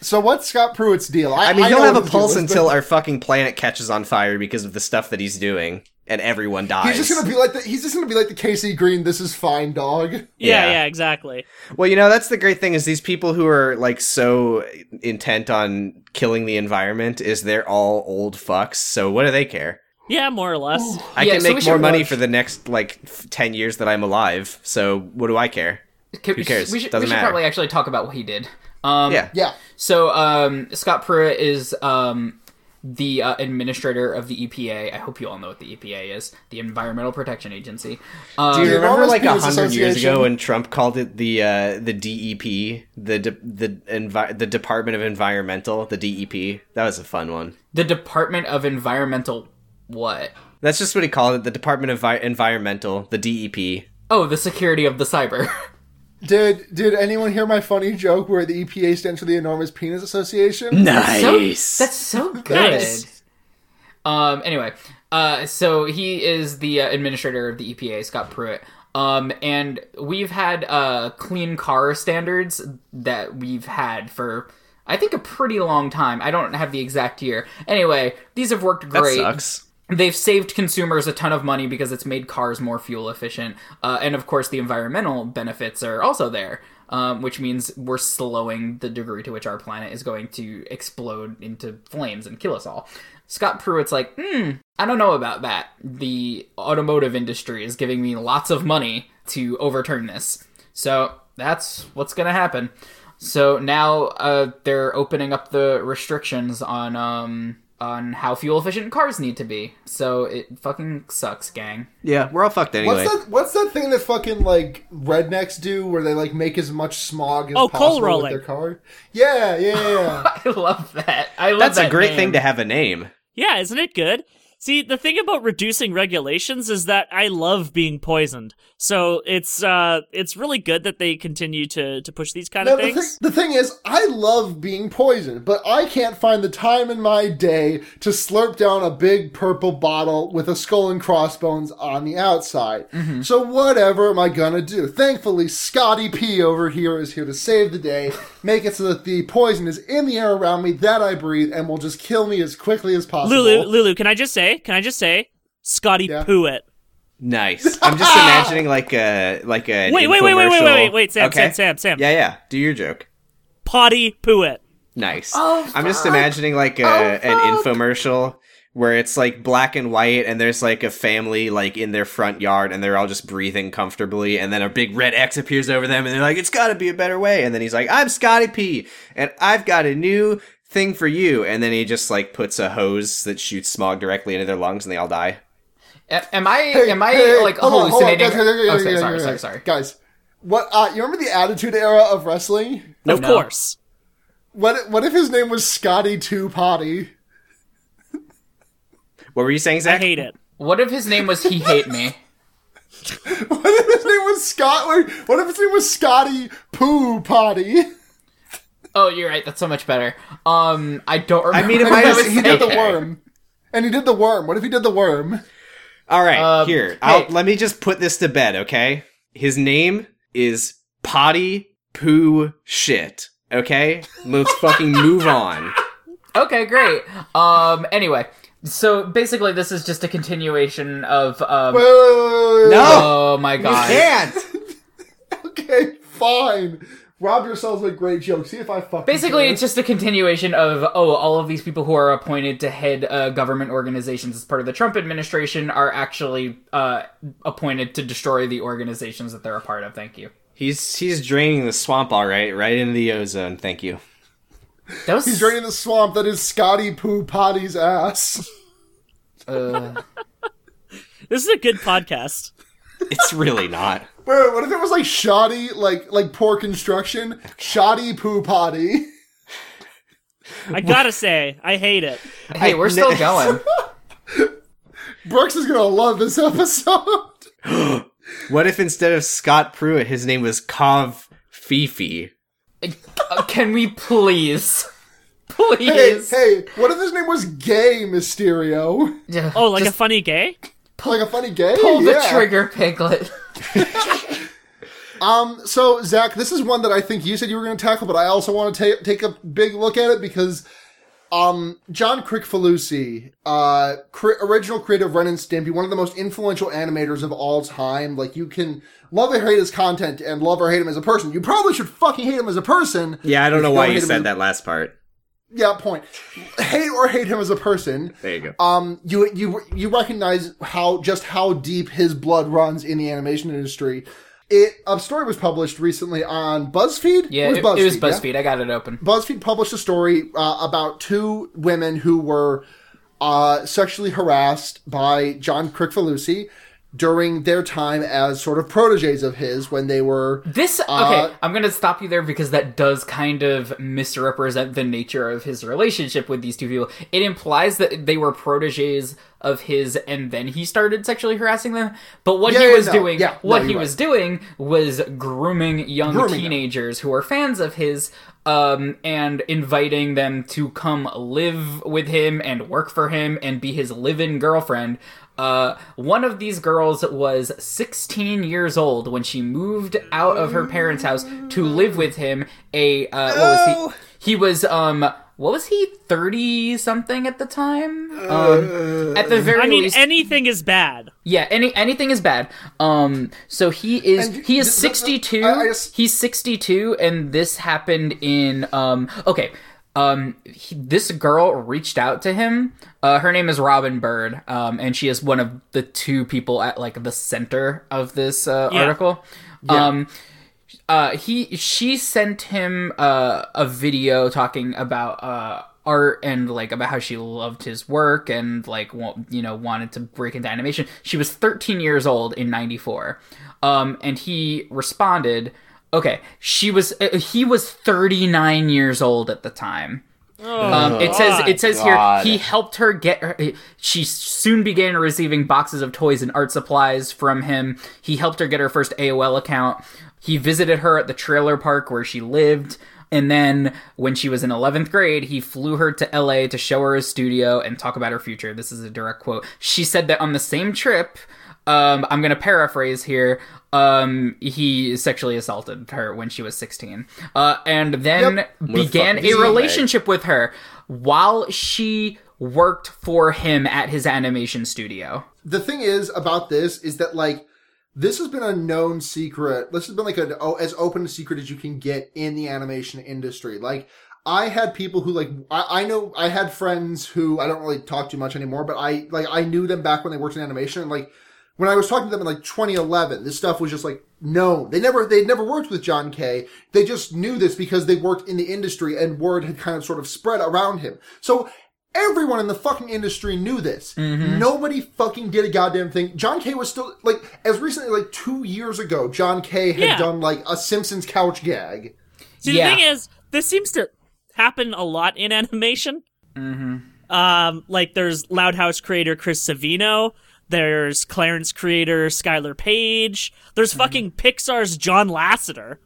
So what's Scott Pruitt's deal? I, I mean, he'll have a pulse until but our fucking planet catches on fire because of the stuff that he's doing, and everyone dies. He's just gonna be like the, he's just gonna be like the KC Green. This is fine, dog. Yeah, Yeah. yeah, exactly. Well, you know, that's the great thing is these people who are like so intent on killing the environment is they're all old fucks. So what do they care? Yeah, more or less. I Yeah, can so make should more money watch- for the next like f- 10 years that I'm alive. So what do I care? Who cares? We should, Doesn't we should matter. probably actually talk about what he did. Um, Yeah. Yeah. So um, Scott Pruitt is um, the uh, administrator of the EPA. I hope you all know what the EPA is, the Environmental Protection Agency. Um, Do you remember like a hundred years ago when Trump called it the uh, the DEP, the de- the envi- the Department of Environmental, the DEP? That was a fun one. the Department of Environmental what? That's just what he called it, the Department of Vi- Environmental, the DEP. Oh, the security of the cyber. Did did anyone hear my funny joke where the EPA stands for the Enormous Penis Association? Nice. So, that's so good. Nice. Um. Anyway, uh, so he is the uh, administrator of the EPA, Scott Pruitt. Um, and we've had uh, clean car standards that we've had for I think a pretty long time. I don't have the exact year. Anyway, these have worked That great. sucks. They've saved consumers a ton of money because it's made cars more fuel efficient, uh, and of course the environmental benefits are also there. Um, which means we're slowing the degree to which our planet is going to explode into flames and kill us all. Scott Pruitt's like, hmm, I don't know about that. The automotive industry is giving me lots of money to overturn this. So that's what's going to happen. So now uh, they're opening up the restrictions on um, on how fuel efficient cars need to be. So it fucking sucks, gang. Yeah, we're all fucked anyway. What's that? What's that thing that fucking like rednecks do, where they like make as much smog as Oh, coal possible rolling. with their car? Yeah, yeah, yeah. I love that. I love that. That's a great name. thing to have a name. Yeah, isn't it good? See, the thing about reducing regulations is that I love being poisoned. So it's uh it's really good that they continue to to push these kind No, of the, things. the thing is, I love being poisoned, but I can't find the time in my day to slurp down a big purple bottle with a skull and crossbones on the outside. Mm-hmm. So whatever am I gonna do? Thankfully, Scotty P over here is here to save the day, make it so that the poison is in the air around me that I breathe and will just kill me as quickly as possible. Lulu, Lulu, can I just say? Can I just say? Scotty Yeah. Pruitt. Nice. I'm just imagining like a like a Wait, wait, wait, wait, wait, wait, wait, wait, Sam, okay. Sam, Sam, Sam. Yeah, yeah. Do your joke. Potty Pruitt. Nice. Oh, I'm just imagining like a, Oh, an infomercial where it's like black and white and there's like a family like in their front yard and they're all just breathing comfortably and then a big red X appears over them and they're like, it's gotta be a better way. And then he's like, I'm Scotty P and I've got a new thing for you. And then he just like puts a hose that shoots smog directly into their lungs and they all die. A- Am I Hey, am I hey, hey, like hold on, hold on, hallucinating? guys, oh, sorry, sorry, sorry, sorry. Guys, what? Uh, you remember the Attitude Era of wrestling? Of No. course. What? What if his name was Scotty Two Potty? What were you saying, I Zach? hate it. What if his name was He Hate Me? What if his name was Scott? What if his name was Scotty Poo Potty? Oh, you're right. That's so much better. Um, I don't remember. I mean, it might I have- was he did the worm, and he did the worm. What if he did the worm? All right, Um, here. I'll, hey. let me just put this to bed, okay? His name is Potty Poo Shit. Okay, let's fucking move on. Okay, great. Um, anyway, so basically, this is just a continuation of um. Wait, wait, wait, wait, wait, No, Oh my god. can't. Okay, fine. Rob yourselves with great jokes. See if I fuck. Basically, can. it's just a continuation of oh, all of these people who are appointed to head uh, government organizations as part of the Trump administration are actually uh, appointed to destroy the organizations that they're a part of. Thank you. He's he's draining the swamp, all right, right into the ozone. Thank you. That was he's draining the swamp that is Scotty Poo Potty's ass. uh, This is a good podcast. It's really not. Wait, wait, what if it was like shoddy, like like poor construction, shoddy Poo Potty? I gotta say, I hate it. hey, we're still going. Brooks is gonna love this episode. What if instead of Scott Pruitt, his name was Kov Fifi? Uh, can we please, Hey, please? hey, what if his name was Gay Mysterio? Yeah, Oh, like just a funny gay? Like a funny gay? pull the trigger, Piglet. Um, so Zach, this is one that I think you said you were going to tackle, but I also want to ta- take a big look at it because, um, John Kricfalusi, uh, cri- original creator of Ren and Stimpy, one of the most influential animators of all time. Like, you can love or hate his content and love or hate him as a person. You probably should fucking hate him as a person. Yeah, I don't know why you hate him as said a- that last part. Yeah, point. hate or hate him as a person. There you go. um, you you you recognize how just how deep his blood runs in the animation industry. It a story was published recently on BuzzFeed. Yeah, it, it was BuzzFeed. yeah? I got it open. BuzzFeed published a story uh, about two women who were uh, sexually harassed by John Kricfalusi during their time as sort of proteges of his when they were This okay, Uh, I'm gonna stop you there because that does kind of misrepresent the nature of his relationship with these two people. It implies that they were proteges of his and then he started sexually harassing them. But what Yeah, he yeah, was no. doing, Yeah, what you're he right. was doing was grooming young Grooming them. teenagers who were fans of his um, and inviting them to come live with him and work for him and be his live-in girlfriend. Uh, one of these girls was 16 years old when she moved out of her parents' house to live with him. A uh, what was he? He was um, what was he? 30 something at the time. Um, at the very I mean, least, anything is bad. yeah, any anything is bad. Um, so he is And he is th- th- sixty two. I- I just- He's sixty two, and this happened in um. Okay, um, he, this girl reached out to him. Uh, her name is Robyn Byrd. Um, and she is one of the two people at like the center of this uh, Yeah. article. Um, uh, he she sent him uh, a video talking about uh, art and like about how she loved his work and like you know wanted to break into animation. She was 13 years old in '94, um, and he responded, "Okay, she was uh, he was 39 years old at the time." Um, it says it says God. here he helped her get her. She soon began receiving boxes of toys and art supplies from him. He helped her get her first AOL account. He visited her at the trailer park where she lived. And then when she was in 11th grade, he flew her to LA to show her his studio and talk about her future. This is a direct quote. She said that on the same trip, um, I'm going to paraphrase here. Um, he sexually assaulted her when she was 16. Uh, and then Yep. began a relationship with her while she worked for him at his animation studio. the thing is about this is that like this has been a known secret. This has been like an oh, as open a secret as you can get in the animation industry. Like I had people who like I, I know I had friends who I don't really talk too much anymore, but I like I knew them back when they worked in animation. And like when I was talking to them in like 2011, this stuff was just like known. They never they'd never worked with John Kay. They just knew this because they worked in the industry and word had kind of sort of spread around him. So Everyone in the fucking industry knew this. Nobody fucking did a goddamn thing. John Kay was still like as recently like two years ago. John Kay had Yeah. done like a Simpsons couch gag. See, Yeah. the thing is, this seems to happen a lot in animation. Mm-hmm. Um, like there's Loud House creator Chris Savino. There's Clarence creator Skyler Page. There's Mm-hmm. fucking Pixar's John Lasseter.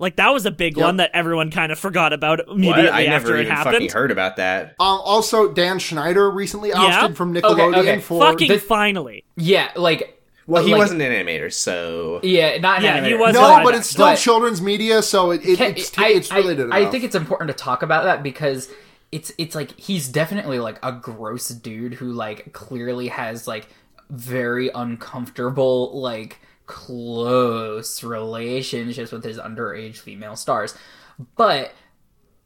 Like that was a big Yep. one that everyone kind of forgot about What? immediately I after never it even happened. fucking heard about that. Um, also, Dan Schneider recently ousted Yeah. from Nickelodeon okay. for Fucking The- finally. Yeah, like Well, he like- wasn't an animator, so Yeah, not an Yeah, he was no, But- but it's still but- children's media, so it, it Can- it's I, it's related. I, enough. think it's important to talk about that because it's it's like he's definitely like a gross dude who like clearly has like very uncomfortable like close relationships with his underage female stars. But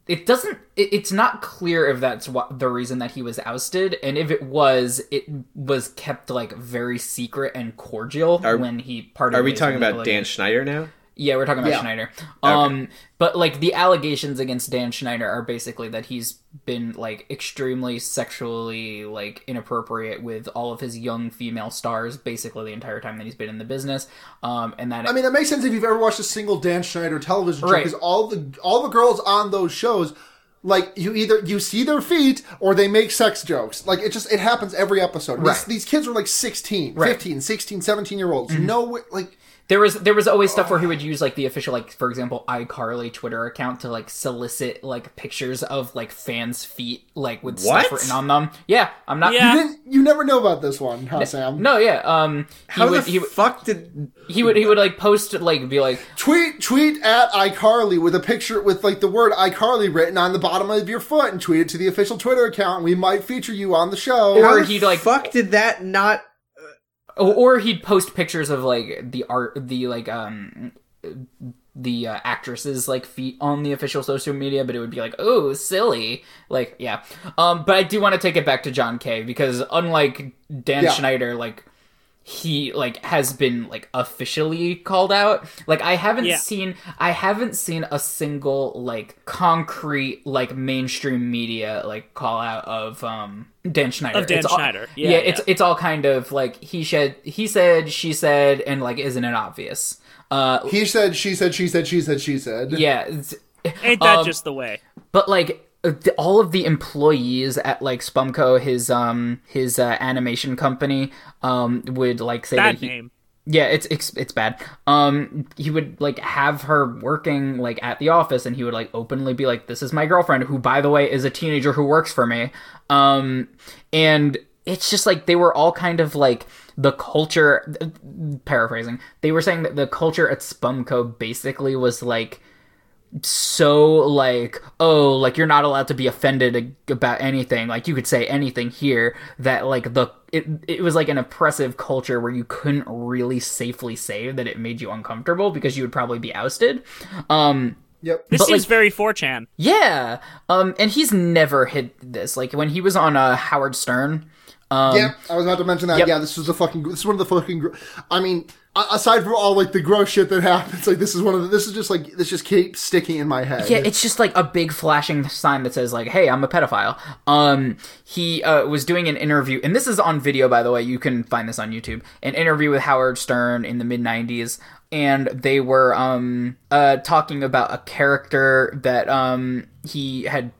it doesn't it, it's not clear if that's what the reason that he was ousted. And if it was it was kept like very secret and cordial Are- when he parted are we talking about Dan Schneider now? Yeah, we're talking about Yeah. Schneider. Um, but like the allegations against Dan Schneider are basically that he's been like extremely sexually like inappropriate with all of his young female stars basically the entire time that he's been in the business. Um, and that I mean, that makes sense if you've ever watched a single Dan Schneider television show, Right. because all the all the girls on those shows, like you either you see their feet or they make sex jokes. Like it just it happens every episode. These, Right. these kids are like 16, Right. 15, 16, 17 year olds. No, way- like there was there was always stuff where he would use like the official like for example iCarly Twitter account to like solicit like pictures of like fans' feet like with What? stuff written on them. Yeah, I'm not. Yeah. you didn't you never know about this one, huh, Sam? No, yeah. Um, he How would the he would fuck did? he would he would like post like be like Tweet tweet at iCarly with a picture with like the word iCarly written on the bottom of your foot and tweet it to the official Twitter account. We might feature you on the show. Or How he'd, like- fuck did that not? Or, or he'd post pictures of like the art the like um the uh, actresses like feet on the official social media but it would be like oh silly like yeah um but i do want to take it back to john kay because unlike dan Yeah. schneider like he like has been like officially called out like i haven't Yeah. seen i haven't seen a single like concrete like mainstream media like call out of um dan schneider Of Dan It's all- Schneider. Yeah, yeah, it's yeah. it's all kind of like he said he said she said and like isn't it obvious uh He said, she said, she said, she said, she said. yeah it's- Ain't that Um, just the way? but like uh, all of the employees at like Spumco, his um his uh, animation company, um would like say Bad that he, name. Yeah, it's, it's it's bad. Um, he would like have her working like at the office, and he would like openly be like, "This is my girlfriend, who by the way is a teenager who works for me." Um, and it's just like they were all kind of like the culture. Paraphrasing, they were saying that the culture at Spumco basically was like so like oh like you're not allowed to be offended about anything like you could say anything here that like the it, it was like an oppressive culture where you couldn't really safely say that it made you uncomfortable because you would probably be ousted um Yep. This But, seems like- very 4chan. yeah um and he's never hit this like when he was on uh howard stern um yeah, I was about to mention that. Yep. Yeah, this was a fucking. This is one of the fucking. I mean, a- aside from all like the gross shit that happens, like this is one of the. This is just like this just keeps sticking in my head. Yeah, it's just like a big flashing sign that says like, "Hey, I'm a pedophile." Um, he uh, was doing an interview, and this is on video, by the way. You can find this on YouTube. An interview with Howard Stern in the mid '90s, and they were um uh talking about a character that um he had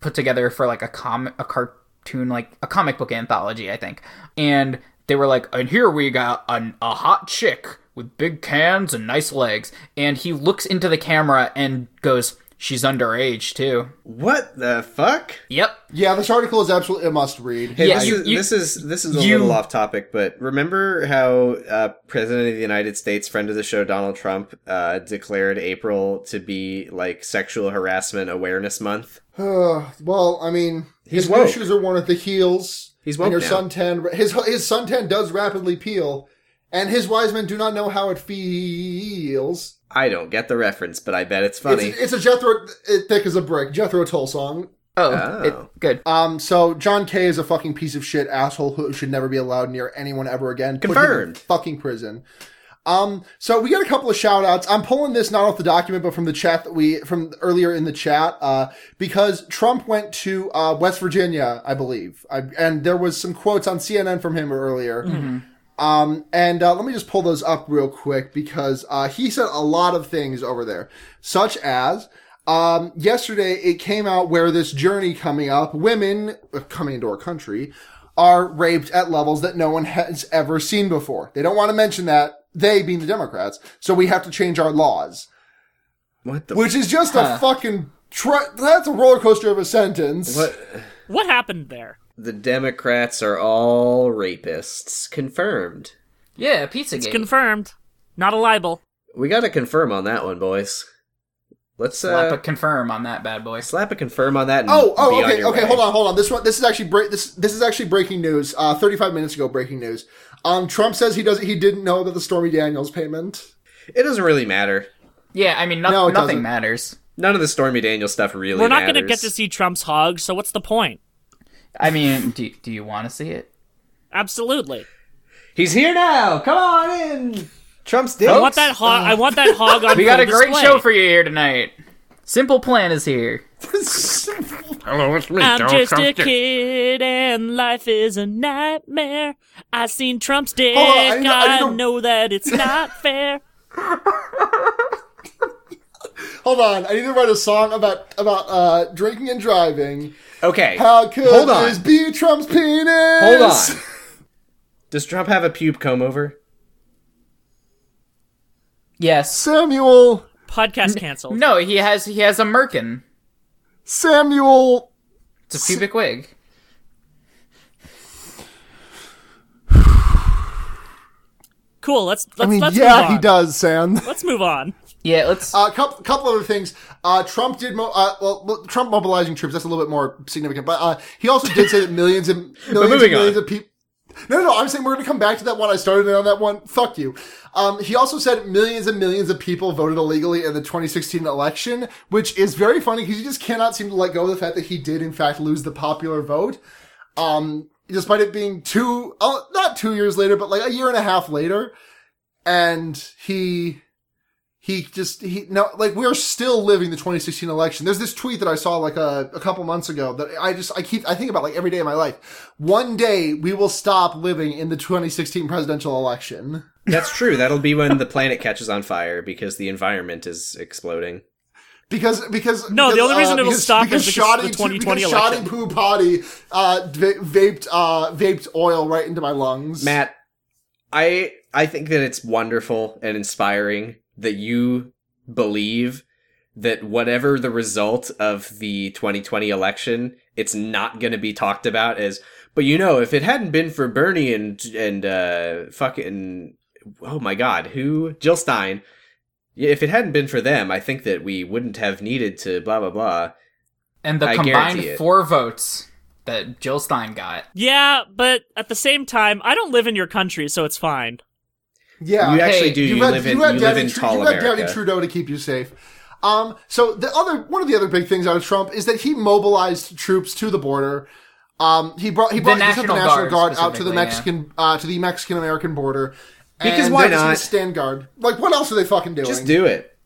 put together for like a comic, a cartoon, like a comic book anthology, I think. And they were like, and here we got an, a hot chick with big cans and nice legs. And he looks into the camera and goes, she's underage too. What the fuck? Yep. yeah. This article is absolutely a must read. Hey, Yeah, this, you- is, you- this is this is a you- little off topic, but remember how uh, President of the United States, friend of the show Donald Trump, uh, declared April to be like Sexual Harassment Awareness Month? well, I mean, He's his woke. new shoes are worn at the heels. He's and woke your now. suntan. His his suntan does rapidly peel, and his wise men do not know how it feels. I don't get the reference, but I bet it's funny. It's, it's a Jethro it, thick as a brick Jethro Tull song. Oh, Oh. It, good. Um, so John Kay is a fucking piece of shit asshole who should never be allowed near anyone ever again. Put him in Confirmed. fucking prison. Um, so we got a couple of shout outs. I'm pulling this not off the document, but from the chat that we, from earlier in the chat, uh, because Trump went to, uh, West Virginia, I believe. I, and there was some quotes on CNN from him earlier. Um, and, uh, let me just pull those up real quick because, uh, he said a lot of things over there, such as, um, yesterday it came out where this journey coming up, women uh, coming into our country are raped at levels that no one has ever seen before. They don't want to mention that, they being the Democrats, so we have to change our laws. what the Which is just a fucking, tr- that's a roller coaster of a sentence. what? What happened there? The Democrats are all rapists. Confirmed. Yeah, Pizza Gate. Confirmed. Not a libel. We got to confirm on that one, boys. Let's Slap uh, a confirm on that bad boy. slap a confirm on that. And Oh, oh, be on okay, your okay. way. Hold on, hold on. This one, this is actually break. This this is actually breaking news. Uh, 35 minutes ago, breaking news. Um, Trump says he doesn't. He didn't know about the Stormy Daniels payment. It doesn't really matter. Yeah, I mean, no, No, nothing doesn't. matters. None of the Stormy Daniels stuff really. We're not going going to get to see Trump's hog, so what's the point? I mean, do, do you want to see it? Absolutely. He's here now. Come on in. Trump's dick. I want that hog. I want that hog on. We got a great display. show for you here tonight. Simple Plan is here. Hello, it's me, I'm Donald just Trump. a kid and life is a nightmare. I seen Trump's dick. on, I need to- I I need to- know that it's not fair. Hold on, I need to write a song about about uh, drinking and driving. Okay. How could Hold on. this be Trump's penis? Hold on. Does Trump have a pube comb over? Yes. Samuel, Podcast canceled. No, he has he has a merkin. Samuel. It's a pubic wig. Cool. Let's. let's I mean, let's move yeah, on. he does, Sam. Let's move on. Yeah, let's. A uh, couple, couple other things. Uh, Trump did, mo- uh, well, well, Trump mobilizing troops, that's a little bit more significant, but, uh, he also did say that millions and millions and millions on. of people, no, no, no, I'm saying we're gonna come back to that one. I started on that one. Fuck you. Um, he also said millions and millions of people voted illegally in the 2016 election, which is very funny because he just cannot seem to let go of the fact that he did in fact lose the popular vote. Um, despite it being two, uh, not two years later, but like a year and a half later. And he, he just he no like we're still living the 2016 election there's this tweet that i saw like a, a couple months ago that i just i keep i think about like every day of my life one day we will stop living in the 2016 presidential election That's true. That'll be when the planet catches on fire because the environment is exploding. Because because No, the only reason uh, it'll because, stop because is because of the Shoddy- 2020 because election. Shoddy Poo Potty uh, va- vaped uh, vaped oil right into my lungs. Matt, I I think that it's wonderful and inspiring that you believe that whatever the result of the 2020 election, it's not going to be talked about as. But you know, if it hadn't been for Bernie and and uh, fucking oh my god, who Jill Stein, if it hadn't been for them, I think that we wouldn't have needed to blah blah blah. And the I combined four votes that Jill Stein got. Yeah, but at the same time, I don't live in your country, so it's fine. Yeah, You actually hey, do. You, had, live in had you live in Tru- tall you had America. Daddy Trudeau to keep you safe. Um, so the other one of the other big things out of Trump is that he mobilized troops to the border. Um, he brought he The brought he sent the National National Guard, Guard out to the specifically, yeah. Mexican uh, to the Mexican American border. Because and why they're just gonna not? stand guard? Like what else are they fucking doing? Just do it.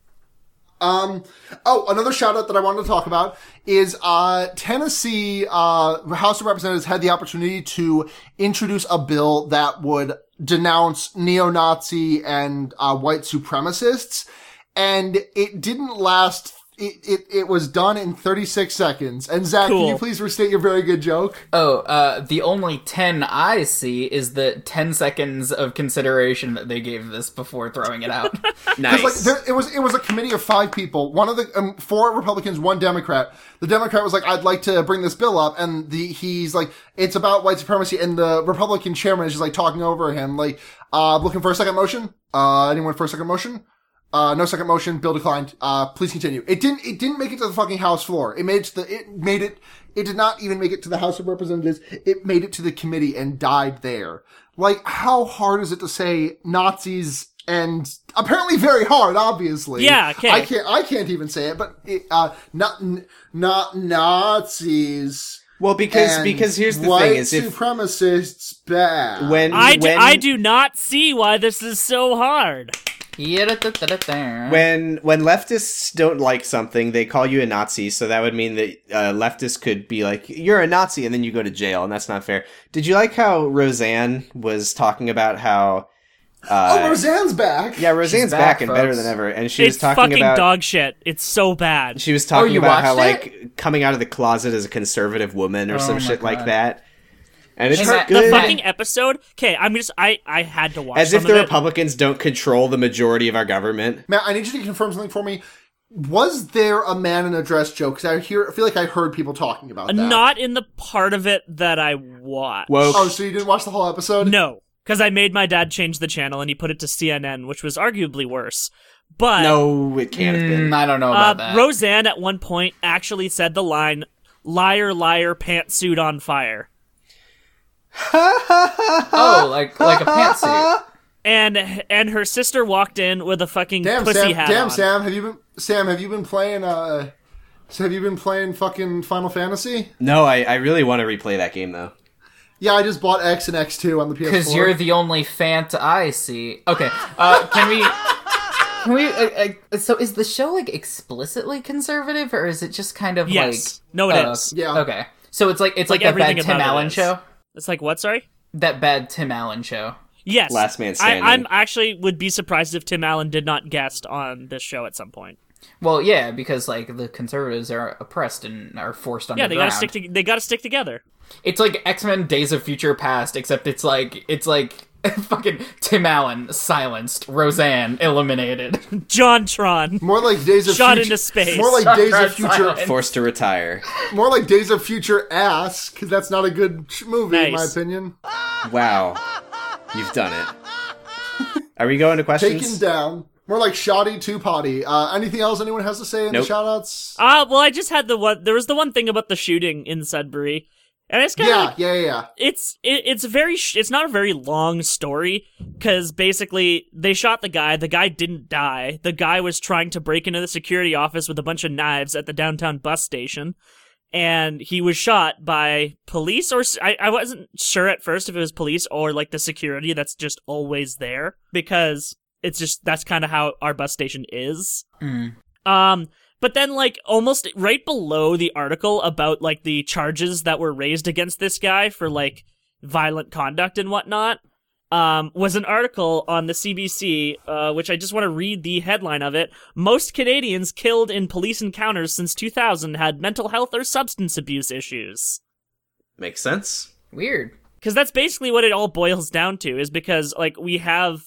Um, oh, another shout out that I wanted to talk about is uh, Tennessee uh, House of Representatives had the opportunity to introduce a bill that would denounce neo-Nazi and uh, white supremacists, and it didn't last. It, it, it was done in 36 seconds. And Zach, can you please restate your very good joke? Oh, uh, the only 10 I see is the 10 seconds of consideration that they gave this before throwing it out. Nice. Like there, it was, it was a committee of five people. One of the um, four Republicans, one Democrat. The Democrat was like, "I'd like to bring this bill up," and the he's like, "It's about white supremacy." And the Republican chairman is just like talking over him, like, uh, "Looking for a second motion? Uh, anyone for a second motion? Uh, no second motion. Bill declined. Uh, please continue." It didn't. It didn't make it to the fucking House floor. It made it to the. It made it. It did not even make it to the House of Representatives. It made it to the committee and died there. Like, how hard is it to say Nazis? And apparently very hard, obviously. Yeah, okay. I can't. I can't even say it, but it, uh, not not Nazis. Well, because and because here's the white thing: is if supremacists bad. when I do, when, I do not see why this is so hard. When when leftists don't like something, they call you a Nazi. So that would mean that uh, leftists could be like, "You're a Nazi," and then you go to jail, and that's not fair. Did you like how Roseanne was talking about how? Uh, oh, Roseanne's back. yeah, Roseanne's She's back, back, and better than ever. And she was talking fucking about dog shit. It's so bad. she was talking you about how watched like coming out of the closet as a conservative woman or some my shit like that. And it's Hey, not the good. fucking episode. Okay, I'm just I I had to watch as some if the of it. Republicans don't control the majority of our government. Matt, I need you to confirm something for me. Was there a man in a dress joke? Because I hear, I feel like I heard people talking about that. Not in the part of it that I watched. Woke. Oh, so you didn't watch the whole episode? No, because I made my dad change the channel and he put it to CNN, which was arguably worse. But no, it can't have been. Mm, I don't know uh, about that. Roseanne at one point actually said the line "Liar, liar, pantsuit on fire," oh, like like a pantsuit. and and her sister walked in with a fucking Damn, pussy Sam. hat Damn, on. Sam. Have you been Sam? Have you been playing? Uh, so have you been playing fucking Final Fantasy? No, I, I really want to replay that game though. Yeah, I just bought X and X two on the PS4. Because you're the only fant I see. Okay, uh, can we? Can we? Uh, uh, so, is the show like explicitly conservative, or is it just kind of Yes. like? No, it uh, is. Yeah. Okay, so it's like it's like, Like that bad Tim about it Allen show. It's like what? Sorry. That bad Tim Allen show. Yes. Last Man I, Standing. I'm actually would be surprised if Tim Allen did not guest on this show at some point. Well, yeah, because like the conservatives are oppressed and are forced on. Yeah, underground. they gotta stick. To, they gotta stick together. It's like X Men: Days of Future Past, except it's like it's like fucking Tim Allen silenced, Roseanne eliminated. John Tron. more like Days of Shot Future. into space. More like Shot Days right of Future. silent. Forced to retire. More like Days of Future ass, because that's not a good sh- movie in my opinion. Wow, you've done it. Are we going to questions? Taken down. More like shoddy two potty. Uh, anything else anyone has to say in Nope. the shoutouts? Uh well, I just had the one. There was the one thing about the shooting in Sudbury, and it's kind of Yeah, like, yeah, yeah, yeah. it's it, it's a very sh- it's not a very long story because basically they shot the guy. The guy didn't die. The guy was trying to break into the security office with a bunch of knives at the downtown bus station. And he was shot by police, or I, I wasn't sure at first if it was police or like the security that's just always there because it's just that's kind of how our bus station is. Um, but then like almost right below the article about like the charges that were raised against this guy for like violent conduct and whatnot, um, was an article on the CBC, uh, which I just want to read the headline of it. Most Canadians killed in police encounters since 2000 had mental health or substance abuse issues. Makes sense. Weird. Because that's basically what it all boils down to, is because, like, we have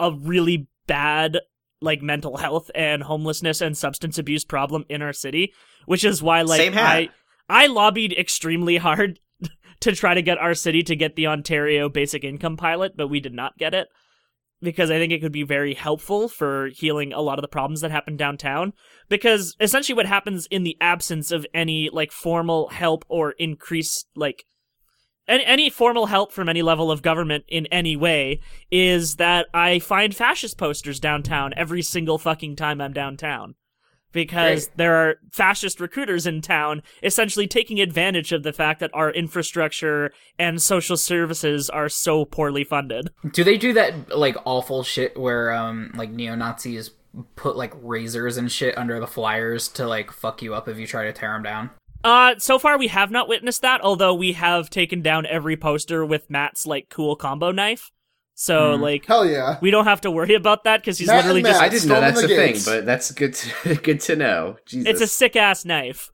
a really bad, like, mental health and homelessness and substance abuse problem in our city, which is why, like. I, I lobbied extremely hard to try to get our city to get the Ontario basic income pilot, but we did not get it because I think it could be very helpful for healing a lot of the problems that happen downtown. Because essentially, what happens in the absence of any like formal help or increase like any, any formal help from any level of government in any way is that I find fascist posters downtown every single fucking time I'm downtown. Because Great. there are fascist recruiters in town essentially taking advantage of the fact that our infrastructure and social services are so poorly funded. Do they do that like awful shit where um like neo Nazis put like razors and shit under the flyers to like fuck you up if you try to tear them down? Uh, so far we have not witnessed that, although we have taken down every poster with Matt's like cool combo knife. So like Hell yeah. we don't have to worry about that because he's Matt literally just I didn't know that's a the thing, but that's good. To, good to know. Jesus. it's a sick ass knife.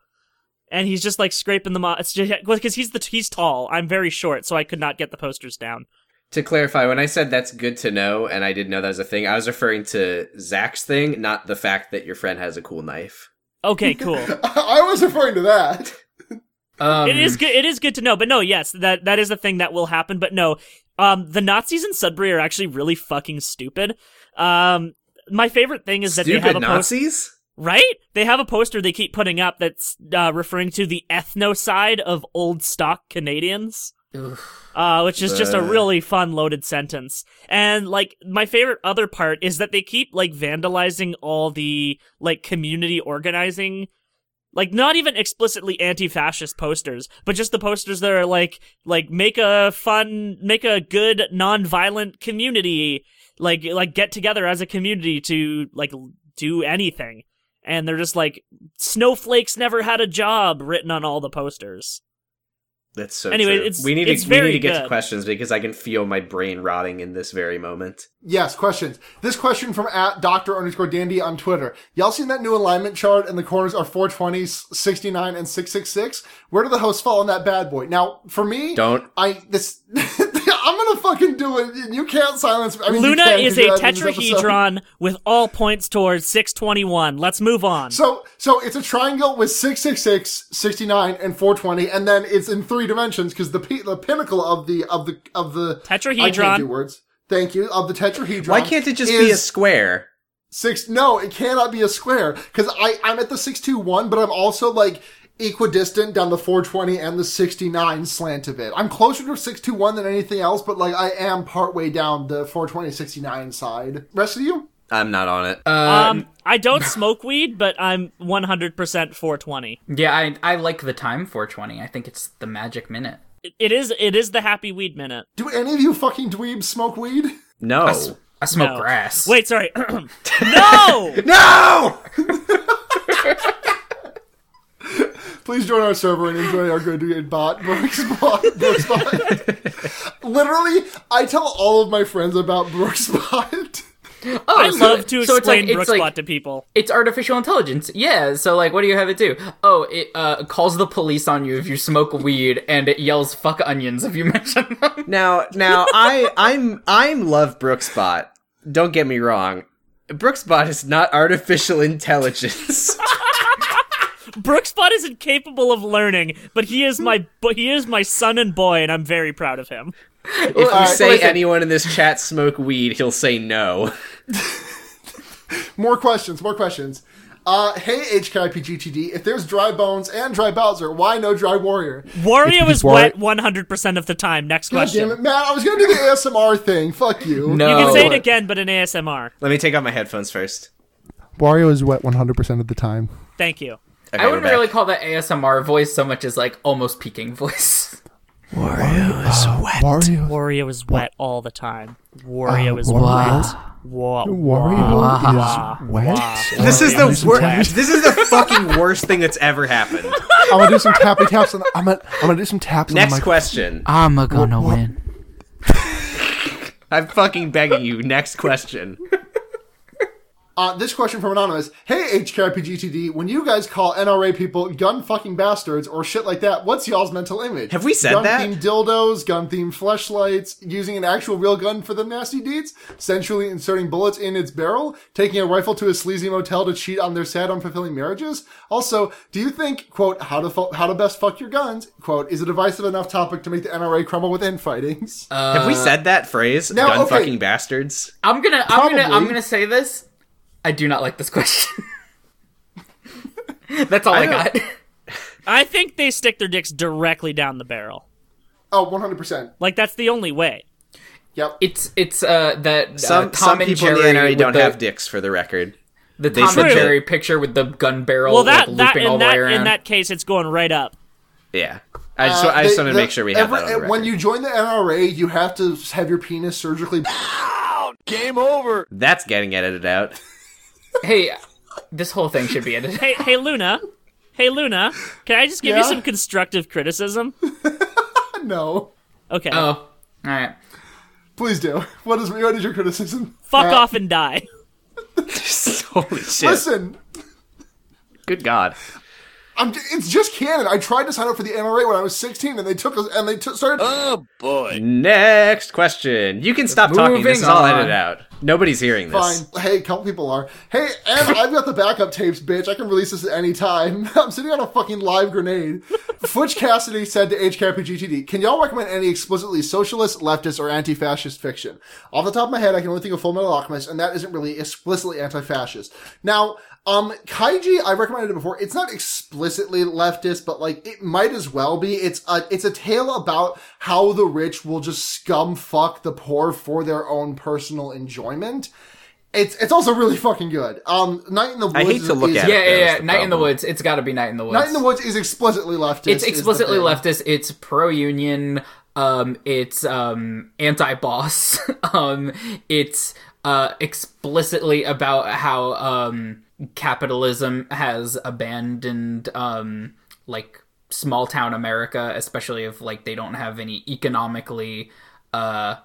And he's just like scraping them off. It's just because he's the he's tall. I'm very short, so I could not get the posters down. to clarify, when I said that's good to know, and I didn't know that was a thing, I was referring to Zach's thing, not the fact that your friend has a cool knife. Okay, cool. I was referring to that. Um, it is good. It is good to know. But no, yes, that that is a thing that will happen. But no, um, the Nazis in Sudbury are actually really fucking stupid. Um, my favorite thing is that they have Stupid a post- Nazis. right? They have a poster they keep putting up that's uh, referring to the ethnocide of old stock Canadians. Uh, which is just a really fun loaded sentence. And like my favorite other part is that they keep like vandalizing all the like community organizing like not even explicitly anti-fascist posters, but just the posters that are like like make a fun make a good non-violent community like like get together as a community to like do anything. And they're just like snowflakes never had a job written on all the posters. That's so. Anyway, true. it's- we need it's to we need to get good. to questions because I can feel my brain rotting in this very moment. Yes, questions. This question from at Dr. underscore Dandy on Twitter. Y'all seen that new alignment chart and the corners are 420, 69, and 666? Where do the hosts fall on that bad boy? Now, for me, Don't. I, this, I'm gonna fucking do it. You can't silence me. I mean, Luna can, is 'cause a you're editing this episode. tetrahedron with all points towards 621. Let's move on. So, so it's a triangle with 666, 69, and 420, and then it's in three dimensions because the p- the pinnacle of the of the of the I can't Tetrahedron. do words. Thank you. Of the tetrahedron. Why can't it just be a square? six? No, it cannot be a square because I I'm at the six two one, but I'm also like equidistant down the 420 and the 69 slant of it. I'm closer to 621 than anything else, but like I am partway down the 420 69 side. Rest of you? I'm not on it. Uh, um, I don't smoke weed, but I'm 100% 420. yeah, I I like the time 420. I think it's the magic minute. It- It is it is the happy weed minute. Do any of you fucking dweebs smoke weed? no. I smoke No. grass. Wait, sorry. no! no. Please join our server and enjoy our good, good bot, Brooks bot. Brooks bot. Literally, I tell all of my friends about Brooks bot. Oh, I so- love to so it's like- explain it's Brooksbot like- to people. It's artificial intelligence. Yeah, so like what do you have it do? Oh, it uh, calls the police on you if you smoke weed and it yells fuck onions if you mention them. Now, now, I, I'm, I'm love Brooksbot. Don't get me wrong. Brooksbot is not artificial intelligence. Brooksbot is incapable of learning, but he is my but he is my son and boy, and I'm very proud of him. if you Alright, say listen. anyone in this chat smoke weed, he'll say no. More questions, more questions. Uh, hey HKIPGTD, if there's dry bones and dry Bowser, why no dry warrior? Wario is wet 100% of the time. Next God question. damn it, Matt, I was gonna do the ASMR thing. Fuck you. No. You can say it again, but in ASMR. Let me take off my headphones first. Wario is wet 100% of the time. Thank you. Okay, I wouldn't really call that ASMR voice so much as like almost peaking voice. Wario. Is uh, wet. Wario is wet all the time. Wario is Wario- wet. Wa- Wario is wet. This is the worst. This is the fucking worst thing that's ever happened. I'm gonna do some tappy taps on. The, I'm gonna. I'm gonna do some taps on Next the question. I'm gonna Wha- win. I'm fucking begging you. Next question. Uh, this question from Anonymous. Hey, HKRPGTD, when you guys call NRA people gun fucking bastards or shit like that, what's y'all's mental image? Have we said gun that? themed dildos, gun themed fleshlights, using an actual real gun for the nasty deeds, sensually inserting bullets in its barrel, taking a rifle to a sleazy motel to cheat on their sad, unfulfilling marriages? Also, do you think, quote, how to, fu- how to best fuck your guns, quote, is a divisive enough topic to make the NRA crumble with infightings? Have we said that phrase? now, Gun okay. fucking bastards. I'm gonna, I'm gonna, I'm gonna say this. I do not like this question. That's all I, don't- got. I think they stick their dicks directly down the barrel. oh, 100%. Like that's the only way. Yep. It's it's uh that uh, Some Tom some and people in the NRA don't the, have dicks, for the record. the They Tom and should. Jerry picture with the gun barrel Well, that like, that looping all in the way that around. in that case, it's going right up. Yeah. I just, I Uh, just they- want to the- make sure we have every- that on the. When you join the NRA, you have to have your penis surgically. Game over. That's getting edited out. Hey, this whole thing should be edited. Hey, hey, Luna. Hey, Luna. Can I just give you some constructive criticism? no. Okay. Oh, all right. Please do. What is what is your criticism? Fuck Uh, off and die. Holy shit. Listen, Good God. I'm, it's just canon. I tried to sign up for the NRA when I was 16, and they took us and they took started. Oh boy! Next question. You can stop talking. This is all on. edited out. Nobody's hearing this. Fine. Hey, a couple people are. Hey, and I've got the backup tapes, bitch. I can release this at any time. I'm sitting on a fucking live grenade. Futch Cassidy said to HKIPGTD, can y'all recommend any explicitly socialist, leftist, or anti-fascist fiction? Off the top of my head, I can only think of Full Metal Alchemist, and that isn't really explicitly anti-fascist. Now, um, Kaiji, I recommended it before. It's not explicitly leftist, but like it might as well be. It's a it's a tale about how the rich will just scum fuck the poor for their own personal enjoyment. It's it's also really fucking good. Um, Night in the Woods. I hate to look is, at Yeah, it. yeah, That's yeah. the Night in the. Woods. It's got to be Night in the Woods. Night in the Woods is explicitly leftist. It's explicitly leftist. It's pro-union. Um, it's um anti-boss. um, it's uh explicitly about how um capitalism has abandoned um like small town America, especially if like they don't have any economically uh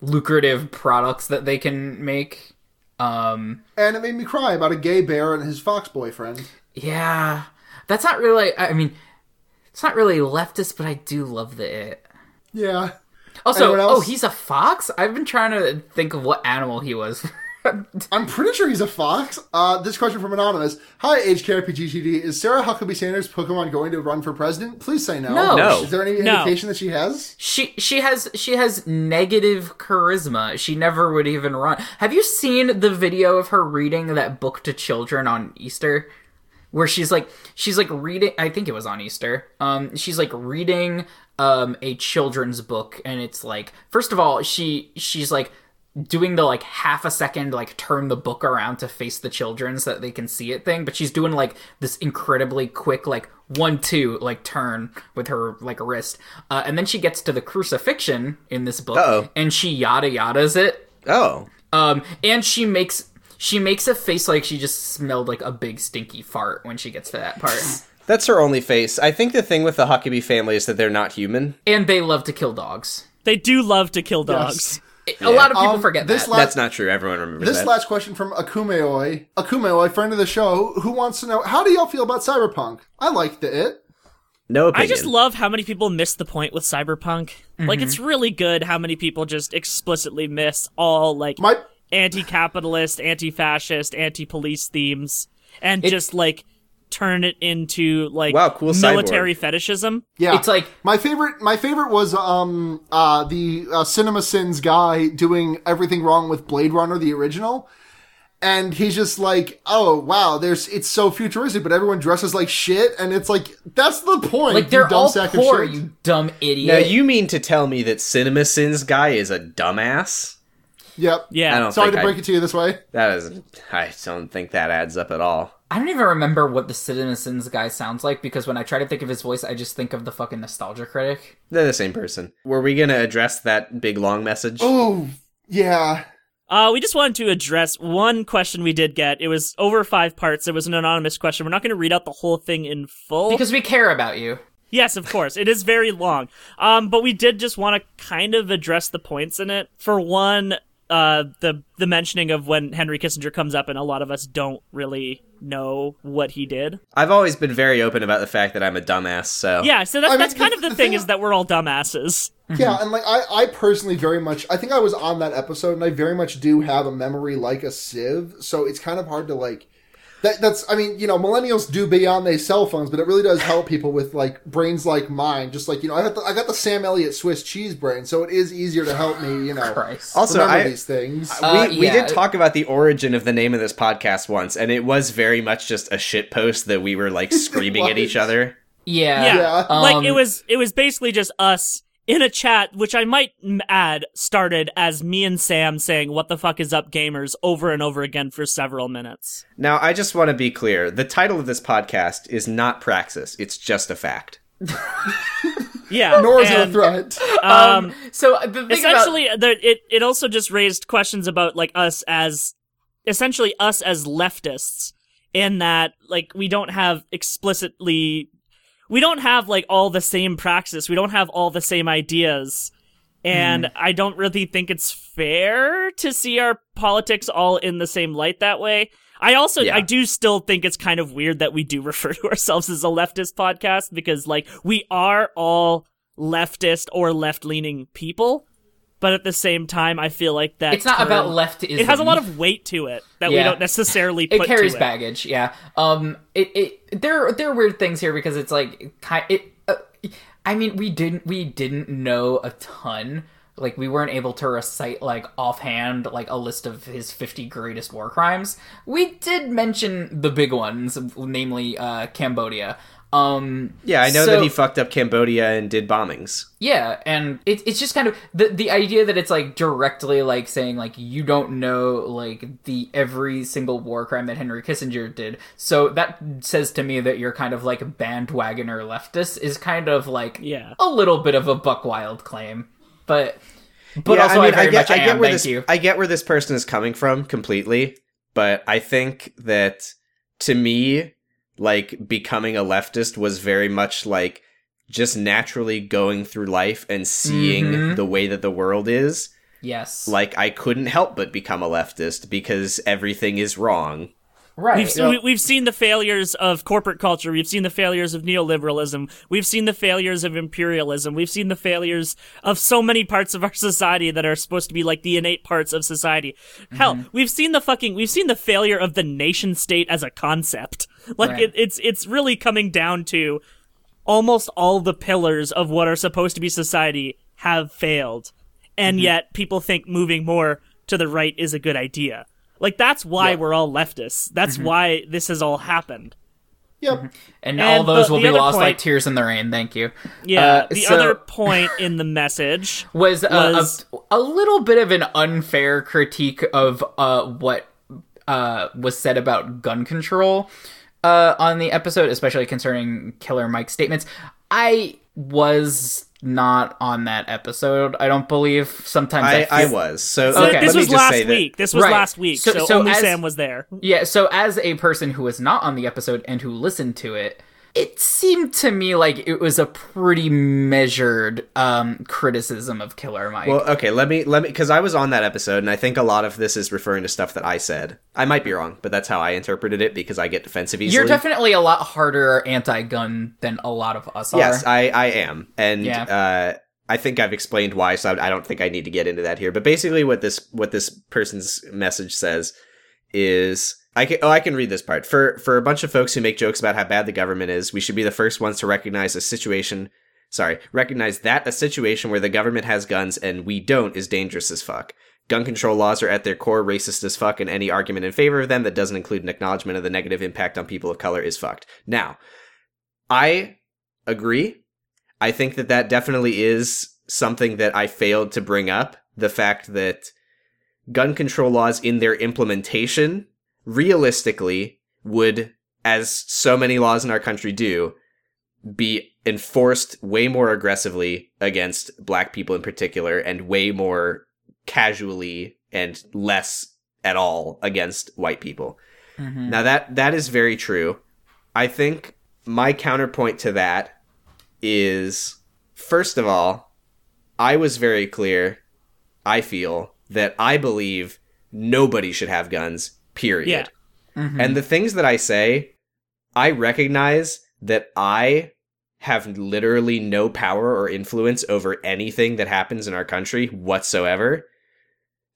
lucrative products that they can make. Um, And it made me cry about a gay bear and his fox boyfriend. yeah, that's not really. I mean, it's not really leftist, but I do love the it. Yeah. Also, oh, he's a fox. I've been trying to think of what animal he was. I'm pretty sure he's a fox. Uh, this question from Anonymous. Hi, HKIPGTD. Is Sarah Huckabee Sanders' Pokemon going to run for president? Please say no. No. No. Is there any No. indication that she has? she she has she has negative charisma. She never would even run. Have you seen the video of her reading that book to children on Easter? Where she's like she's like reading I think it was on Easter. Um she's like reading um a children's book and it's like first of all she she's like doing the like half a second like turn the book around to face the children so that they can see it thing but she's doing like this incredibly quick like one two like turn with her like wrist uh, and then she gets to the crucifixion in this book Uh-oh. and she yada yadas it Oh. um and she makes she makes a face like she just smelled like a big stinky fart when she gets to that part That's her only face. I think the thing with the Huckabee family is that they're not human. and they love to kill dogs They do love to kill dogs. A lot of people Um, forget this that la- That's not true. Everyone remembers This that. last question from Akumeoi. Akumeoi, friend of the show, who wants to know how do y'all feel about Cyberpunk? I liked it. no opinion. I just love how many people miss the point with Cyberpunk. Like it's really good how many people just explicitly miss all like My anti-capitalist, anti-fascist, anti-police themes and just like turn it into like Wow, cool military cyborg. fetishism. yeah, It's like- my favorite. My favorite was um uh the uh, Cinema Sins guy doing everything wrong with Blade Runner the original. And he's just like, oh wow, there's it's so futuristic, but everyone dresses like shit, and it's like that's the point. like you they're dumb all sack of poor shit. you dumb idiot Now you mean to tell me that Cinema Sins guy is a dumbass? Yep. Yeah. I don't Sorry to break I, it to you this way. that is. I don't think that adds up at all. I don't even remember what the Citizens guy sounds like because when I try to think of his voice, I just think of the fucking nostalgia critic. They're the same person. Were we gonna address that big long message? Oh yeah. Uh, we just wanted to address one question we did get. It was over five parts. It was an anonymous question. We're not going to read out the whole thing in full. Because we care about you. Yes, of course. It is very long. Um, but we did just want to kind of address the points in it. For one, uh, the the mentioning of when Henry Kissinger comes up, and a lot of us don't really know what he did. I've always been very open about the fact that I'm a dumbass. So Yeah, so that's I mean, that's kind the- of the, the thing thing- is that we're all dumbasses. Yeah, and like I, I personally very much I think I was on that episode and I very much do have a memory like a sieve, so it's kind of hard to like that that's I mean, you know, millennials do be on their cell phones, but it really does help people with like brains like mine. Just like, you know, I got the I got the Sam Elliott Swiss cheese brain, so it is easier to help me, you know, Christ. Also, remember I- these things. Uh, we, we yeah. did talk about the origin of the name of this podcast once, and it was very much just a shit post that we were like screaming at each other. Yeah. Yeah, Yeah. like Um, it was it was basically just us in a chat, which I might add started as me and Sam saying "What the fuck is up, gamers?" over and over again for several minutes. Now, I just want to be clear: the title of this podcast is not Praxis; it's just a fact. Yeah, Nor is it a threat. Um, So the thing essentially, the, it it also just raised questions about like us as essentially us as leftists, in that like we don't have explicitly, we don't have like all the same praxis, we don't have all the same ideas. And hmm. I don't really think it's fair to see our politics all in the same light that way. I also, Yeah. I do still think it's kind of weird that we do refer to ourselves as a leftist podcast because, like, we are all leftist or left leaning people. But at the same time, I feel like that it's not term- about leftism. It has a lot of weight to it that we don't necessarily put it carries to it. baggage yeah um it, it there there are weird things here because it's like it uh, i mean we didn't we didn't know a ton like we weren't able to recite like offhand like a list of his 50 greatest war crimes we did mention the big ones namely uh cambodia um Yeah, I know so- that he fucked up Cambodia and did bombings. yeah, and it, it's just kind of the the idea that it's like directly like saying like you don't know like the every single war crime that Henry Kissinger did. So that says to me that you're kind of like a bandwagoner leftist is kind of like Yeah. a little bit of a buck wild claim, but but yeah, also I, very much I am. get where Thank this you. I get where this person is coming from completely, but I think that to me, like becoming a leftist was very much like just naturally going through life and seeing Mhm. the way that the world is. yes, Like I couldn't help but become a leftist because everything is wrong. right. We've, we, we've seen the failures of corporate culture. We've seen the failures of neoliberalism. We've seen the failures of imperialism. We've seen the failures of so many parts of our society that are supposed to be like the innate parts of society. Hell, we've seen the fucking, we've seen the failure of the nation state as a concept. Like Right. it, it's, it's really coming down to almost all the pillars of what are supposed to be society have failed. And yet people think moving more to the right is a good idea. Like that's why we're all leftists. That's why this has all happened. Yep. and, and all those the- will the be other lost like tears in the rain. Thank you. Yeah. Uh, the so- other point in the message was, uh, was- a, a little bit of an unfair critique of uh, what uh, was said about gun control uh, on the episode, especially concerning Killer Mike's statements. I was not on that episode. I don't believe. Sometimes I, I, I was. So So Okay. this let me was just say last that- week. This was Right. last week. So- So, so only as- Sam was there. Yeah, so as a person who was not on the episode and who listened to it, it seemed to me like it was a pretty measured um, criticism of Killer Mike. Well, okay, let me let me because I was on that episode, and I think a lot of this is referring to stuff that I said. I might be wrong, but that's how I interpreted it because I get defensive easily. You're definitely a lot harder anti-gun than a lot of us yes, are. I I am, and Yeah. uh, I think I've explained why, so I don't think I need to get into that here. But basically, what this what this person's message says is. I can, oh, I can read this part. For for a bunch of folks who make jokes about how bad the government is, we should be the first ones to recognize a situation. Sorry, recognize that a situation where the government has guns and we don't is dangerous as fuck. Gun control laws are at their core racist as fuck, and any argument in favor of them that doesn't include an acknowledgement of the negative impact on people of color is fucked. Now, I agree. I think that that definitely is something that I failed to bring up. The fact that gun control laws in their implementation realistically would, as so many laws in our country do, be enforced way more aggressively against black people in particular and way more casually and less at all against white people. Mm-hmm. Now that that is very true. I think my counterpoint to that is first of all, I was very clear. I feel that I believe nobody should have guns, period. Yeah. Mm-hmm. And the things that I say, I recognize that I have literally no power or influence over anything that happens in our country whatsoever.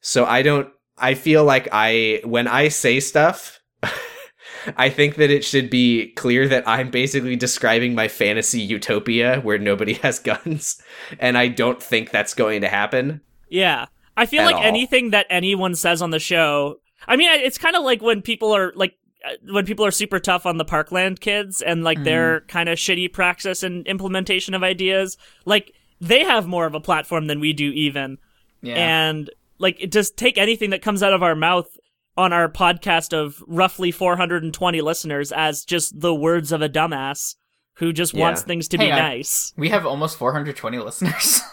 So I don't, I feel like I, when I say stuff, I think that it should be clear that I'm basically describing my fantasy utopia where nobody has guns. And I don't think that's going to happen. Yeah. I feel like all. anything that anyone says on the show, I mean, it's kind of like when people are like, uh, when people are super tough on the Parkland kids and like their kind of shitty praxis and implementation of ideas, like they have more of a platform than we do even. Yeah. And like just take anything that comes out of our mouth on our podcast of roughly 420 listeners as just the words of a dumbass who just Yeah. wants things to be Hang on. nice. we have almost 420 listeners.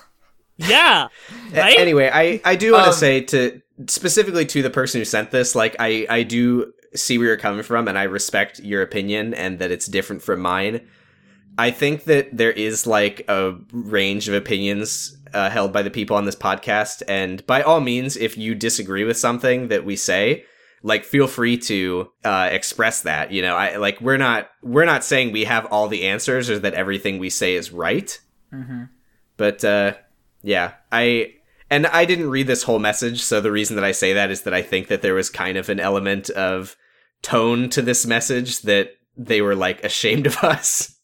Yeah. Right? Anyway, I, I do want to Um, say to specifically to the person who sent this, like I, I do see where you're coming from and I respect your opinion and that it's different from mine. I think that there is like a range of opinions uh, held by the people on this podcast, and by all means, if you disagree with something that we say, like feel free to uh, express that. You know, I like we're not we're not saying we have all the answers or that everything we say is right. But uh, yeah, I and I didn't read this whole message, so the reason that I say that is that I think that there was kind of an element of tone to this message that they were like ashamed of us,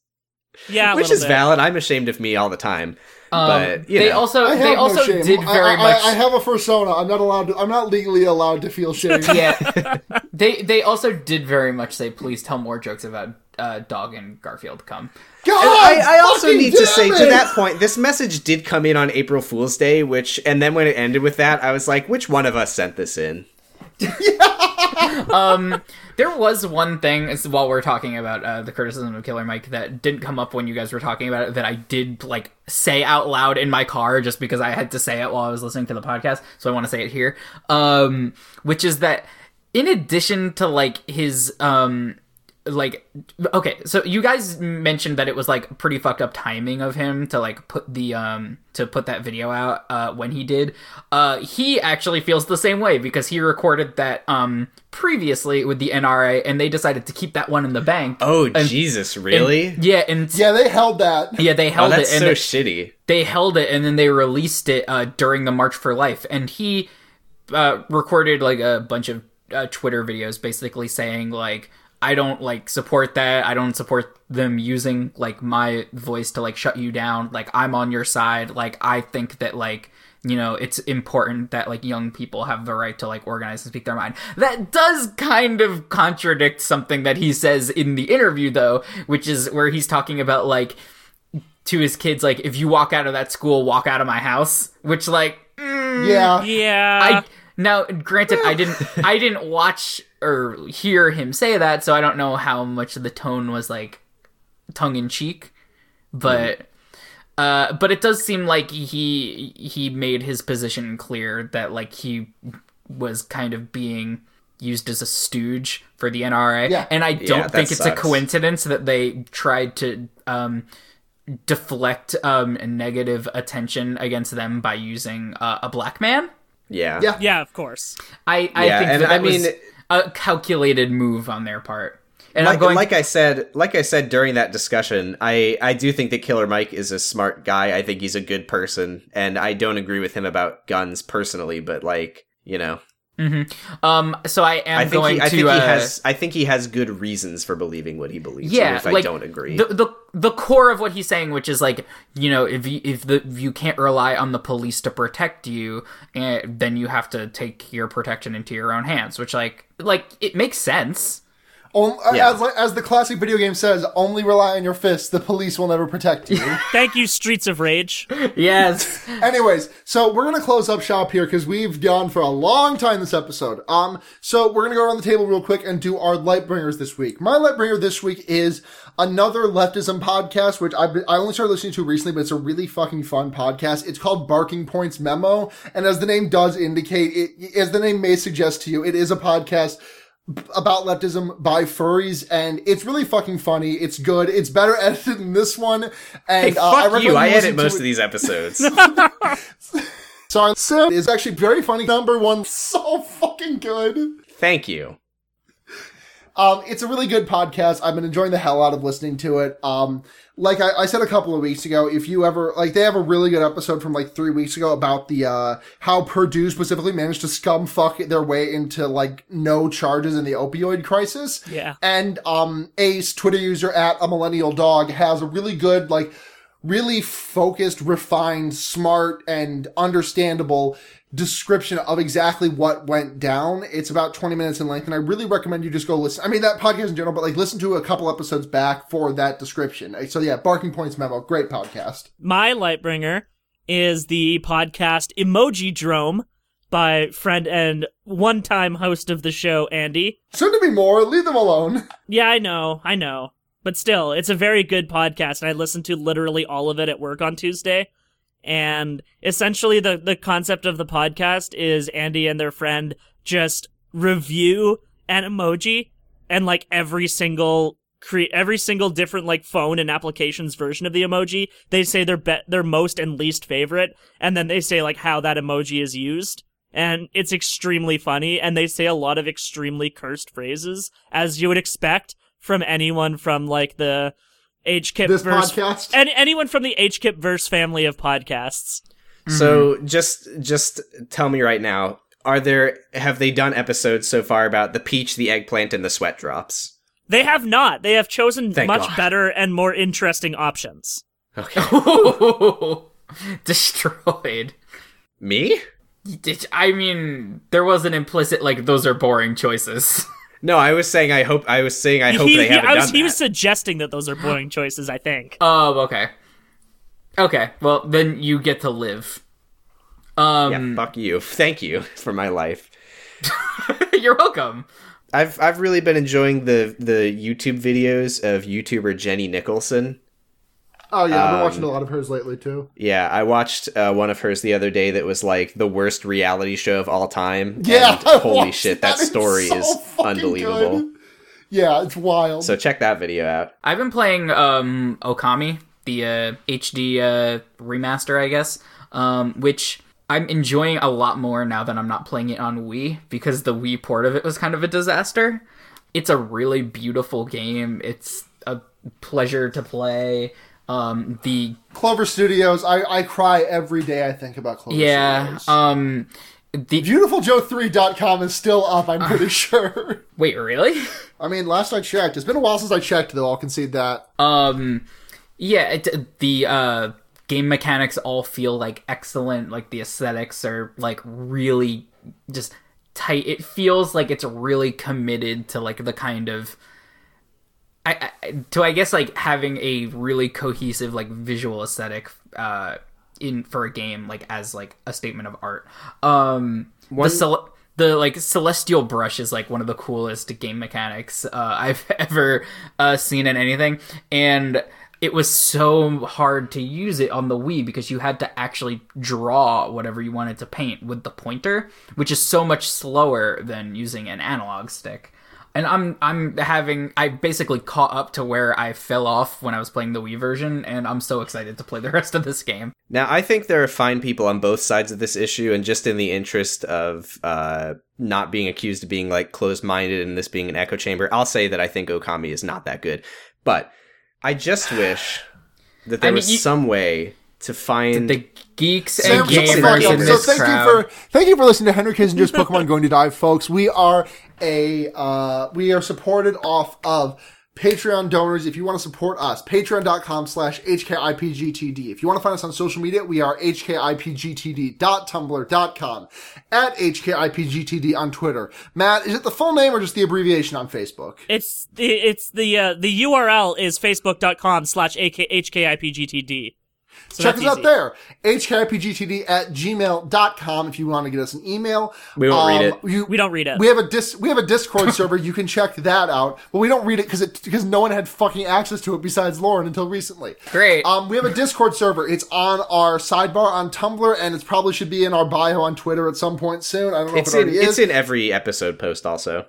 Yeah. which little is bit. valid. I'm ashamed of me all the time. Um, But, they know. also I they have also no shame. did very I, much. I, I have a persona. I'm not allowed. To, I'm not legally allowed to feel shame. yeah, they they also did very much say, "Please tell more jokes about uh, Dog and Garfield." Come. God, I, I also need to say it! to that point, this message did come in on April Fool's Day, which, and then when it ended with that, I was like, which one of us sent this in? There was one thing as- while we're talking about uh, the criticism of Killer Mike that didn't come up when you guys were talking about it that I did like say out loud in my car just because I had to say it while I was listening to the podcast. So I want to say it here, um, which is that in addition to like his um like okay so you guys mentioned that it was like pretty fucked up timing of him to like put the um to put that video out uh when he did uh he actually feels the same way because he recorded that um previously with the NRA and they decided to keep that one in the bank Oh, And- Jesus, and- really? yeah and Yeah, they held that. yeah they oh, held that's it and so they- shitty. they held it and then they released it uh, during the March for Life, and he uh, recorded like a bunch of uh, Twitter videos, basically saying like, "I don't like support that. I don't support them using like my voice to like shut you down. Like I'm on your side. Like I think that like." You know, it's important that like young people have the right to like organize and speak their mind. That does kind of contradict something that he says in the interview though, which is where he's talking about like to his kids like if you walk out of that school walk out of my house which like mm, Yeah. Yeah. i now granted i didn't i didn't watch or hear him say that so i don't know how much the tone was like tongue-in-cheek but uh but it does seem like he he made his position clear that like he was kind of being used as a stooge for the NRA Yeah. and I don't that think it's a coincidence that they tried to um deflect um negative attention against them by using uh, a black man. Yeah. Yeah. yeah, of course. I I Yeah, think and that, I that was mean- a calculated move on their part. And like, I'm going like I said, like I said during that discussion, I I do think that Killer Mike is a smart guy. I think he's a good person, and I don't agree with him about guns personally. But like, you know, um so I am I think going he, I to think uh, he has I think he has good reasons for believing what he believes. yeah, even if like I don't agree. The, the the core of what he's saying, which is like, you know, if you, if the if you can't rely on the police to protect you, eh, then you have to take your protection into your own hands. Which like like it makes sense. On- Yeah. as, as the classic video game says, only rely on your fists. The police will never protect you. Thank you, Streets of Rage. Yes. Anyways, so we're gonna close up shop here because we've gone for a long time this episode. Um, so we're gonna go around the table real quick and do our light bringers this week. My light bringer this week is another leftism podcast, which I've been, I only started listening to recently, but it's a really fucking fun podcast. It's called Barking Points Memo, and as the name does indicate, it as the name may suggest to you, it is a podcast about leftism by furries, and it's really fucking funny. It's good. It's better edited than this one. And Hey, uh, I fuck you. I listen edit most it. of these episodes. Sorry, Sim is actually very funny. Number one, so fucking good. Thank you. Um, it's a really good podcast. I've been enjoying the hell out of listening to it. Um, like I, I said a couple of weeks ago, if you ever like, they have a really good episode from like three weeks ago about the uh how Purdue specifically managed to scum fuck their way into like no charges in the opioid crisis. Yeah. And um, Ace, Twitter user at a millennial dog, has a really good like really focused, refined, smart, and understandable description of exactly what went down. It's about 20 minutes in length, and I really recommend you just go listen. I mean, that podcast in general, but like listen to a couple episodes back for that description. So yeah, Barking Points Memo, great podcast. My Lightbringer is the podcast Emoji Drome by friend and one time host of the show, Andy. Soon to be more, leave them alone. Yeah, I know, I know. But still, it's a very good podcast, and I listened to literally all of it at work on Tuesday. And essentially, the, the concept of the podcast is Andy and their friend just review an emoji and like every single create every single different like phone and applications version of the emoji. They say their be- their most and least favorite, and then they say like how that emoji is used. And it's extremely funny, and they say a lot of extremely cursed phrases, as you would expect from anyone from like the HKIP This verse, podcast? and anyone from the HKIP verse family of podcasts. So mm-hmm. just just tell me right now, are there have they done episodes so far about the peach, the eggplant, and the sweat drops? They have not. They have chosen Thank much God. better and more interesting options. Okay. Destroyed. Me? I mean, there was an implicit like those are boring choices. No, I was saying I hope I was saying I hope he, they haven't I was, done he that. was suggesting that those are boring choices. I think. Oh, okay. Okay, well then you get to live. Um, yeah, fuck you. Thank you for my life. you're welcome. I've I've really been enjoying the the YouTube videos of YouTuber Jenny Nicholson. Oh yeah, I've been Um, watching a lot of hers lately too. Yeah, I watched uh, one of hers the other day that was like the worst reality show of all time. Yeah, and I holy shit, that, It's story so is unbelievable. good. Yeah, it's wild. So check that video out. I've been playing um Okami, the uh, HD uh, remaster, I guess, um, which I'm enjoying a lot more now that I'm not playing it on Wii because the Wii port of it was kind of a disaster. It's a really beautiful game. It's a pleasure to play. Um, the Clover Studios, I, I cry every day I think about Clover yeah, Studios. um, the ViewtifulJoe3.com is still up, I'm pretty sure. wait, really? I mean, last I checked, it's been a while since I checked, though, I'll concede that. Um, yeah, it, the uh, game mechanics all feel like excellent. Like the aesthetics are like really just tight. It feels like it's really committed to like the kind of. I, I to I guess like having a really cohesive like visual aesthetic uh in for a game like as like a statement of art. Um the cel- the like celestial brush is like one of the coolest game mechanics uh, I've ever uh, seen in anything, and it was so hard to use it on the Wii because you had to actually draw whatever you wanted to paint with the pointer, which is so much slower than using an analog stick. And I'm I'm having I basically caught up to where I fell off when I was playing the Wii version, and I'm so excited to play the rest of this game. Now, I think there are fine people on both sides of this issue, and just in the interest of uh, not being accused of being like closed minded and this being an echo chamber, I'll say that I think Okami is not that good. But I just wish that there I mean, was you- some way to find. The geeks Sam, and shut the fuck gamers up. in So thank crowd. you for thank you for listening to Henry Kissinger's Pokemon Going to Die, folks. We are a uh, we are supported off of Patreon donors. If you want to support us, patreon.com slash HKIPGTD. If you want to find us on social media, we are HKIPGTD.tumblr.com at HKIPGTD on Twitter. Matt, is it the full name or just the abbreviation on Facebook? It's the it's the uh, the URL is facebook.com slash hkipgtd. So Check that's us out there. HKIPGTD at gmail.com if you want to get us an email. We won't read it. You, We don't read it. We have a dis we have a Discord server. You can check that out, but we don't read it because it because no one had fucking access to it besides Lauren until recently. Great. Um, we have a Discord server. It's on our sidebar on Tumblr, and it probably should be in our bio on Twitter at some point soon. I don't know it's if it in already it's in every episode post also.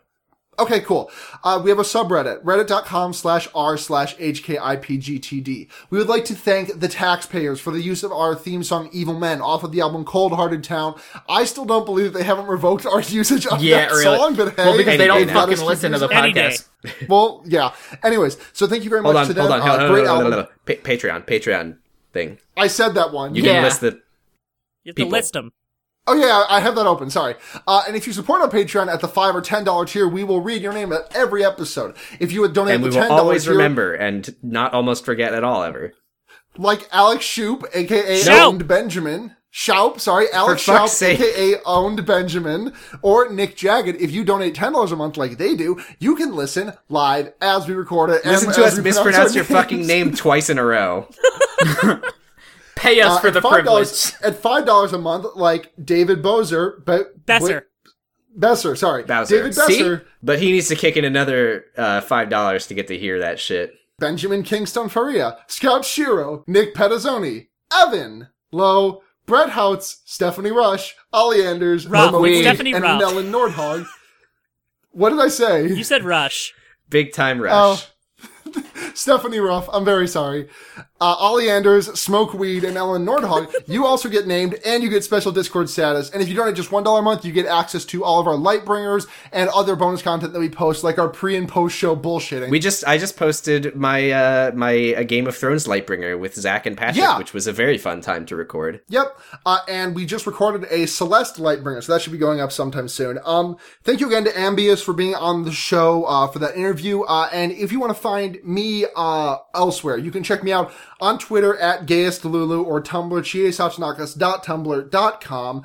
Okay, cool. Uh, we have a subreddit, reddit.com slash r slash HKIPGTD. We would like to thank the taxpayers for the use of our theme song Evil Men off of the album Cold Hearted Town. I still don't believe they haven't revoked our usage of Yeah, that really. song, but hey. well, because they don't they've us fucking keep listen to the using Any day. podcast. Well, yeah. Anyways, so thank you very Hold much on, to them. hold on. Uh, No, no, great no, no, album. no, no. Pa- Patreon, Patreon thing. I said that one. You Yeah. can list the. You have People. to list them. Oh yeah, I have that open. Sorry. Uh, and if you support on Patreon at the five or ten dollar tier, we will read your name at every episode. If you would donate And we the will always tier, remember and not almost forget at all ever. like Alex Shoop, aka owned Benjamin. Shoup, sorry, Alex Shoup, sake. aka owned Benjamin, or Nick Jagged. If you donate ten dollars a month like they do, you can listen live as we record it. Listen and to as us mispronounce our your fucking name twice in a row. Pay us Uh, for at the $5 privilege. At five dollars a month, like David Bozer, Be- Besser. Besser, sorry, Bowser. David Besser. See? But he needs to kick in another uh, five dollars to get to hear that shit. Benjamin Kingston Faria, Scout Shiro, Nick Petazzoni, Evan, Lowe, Brett Houts, Stephanie Rush, Ollie Anders, Ruff, Momo it's Weed, Stephanie and Ruff. Nellen Nordhog. What did I say? You said Rush. Big time rush. Oh. Stephanie Ruff, I'm very sorry. Uh, Ollie Anders, Smoke Weed, and Ellen Nordhog, you also get named and you get special Discord status. And if you donate just $1 a month, you get access to all of our Lightbringers and other bonus content that we post, like our pre and post show bullshitting. We just I just posted my uh my a Game of Thrones Lightbringer with Zach and Patrick, Yeah. which was a very fun time to record. Yep. Uh, and we just recorded a Celeste Lightbringer, so that should be going up sometime soon. Um, thank you again to Ambius for being on the show, uh, for that interview. Uh, and if you want to find me, uh, elsewhere, you can check me out on Twitter at gayestlulu or Tumblr, chiesauchnakas.tumblr.com.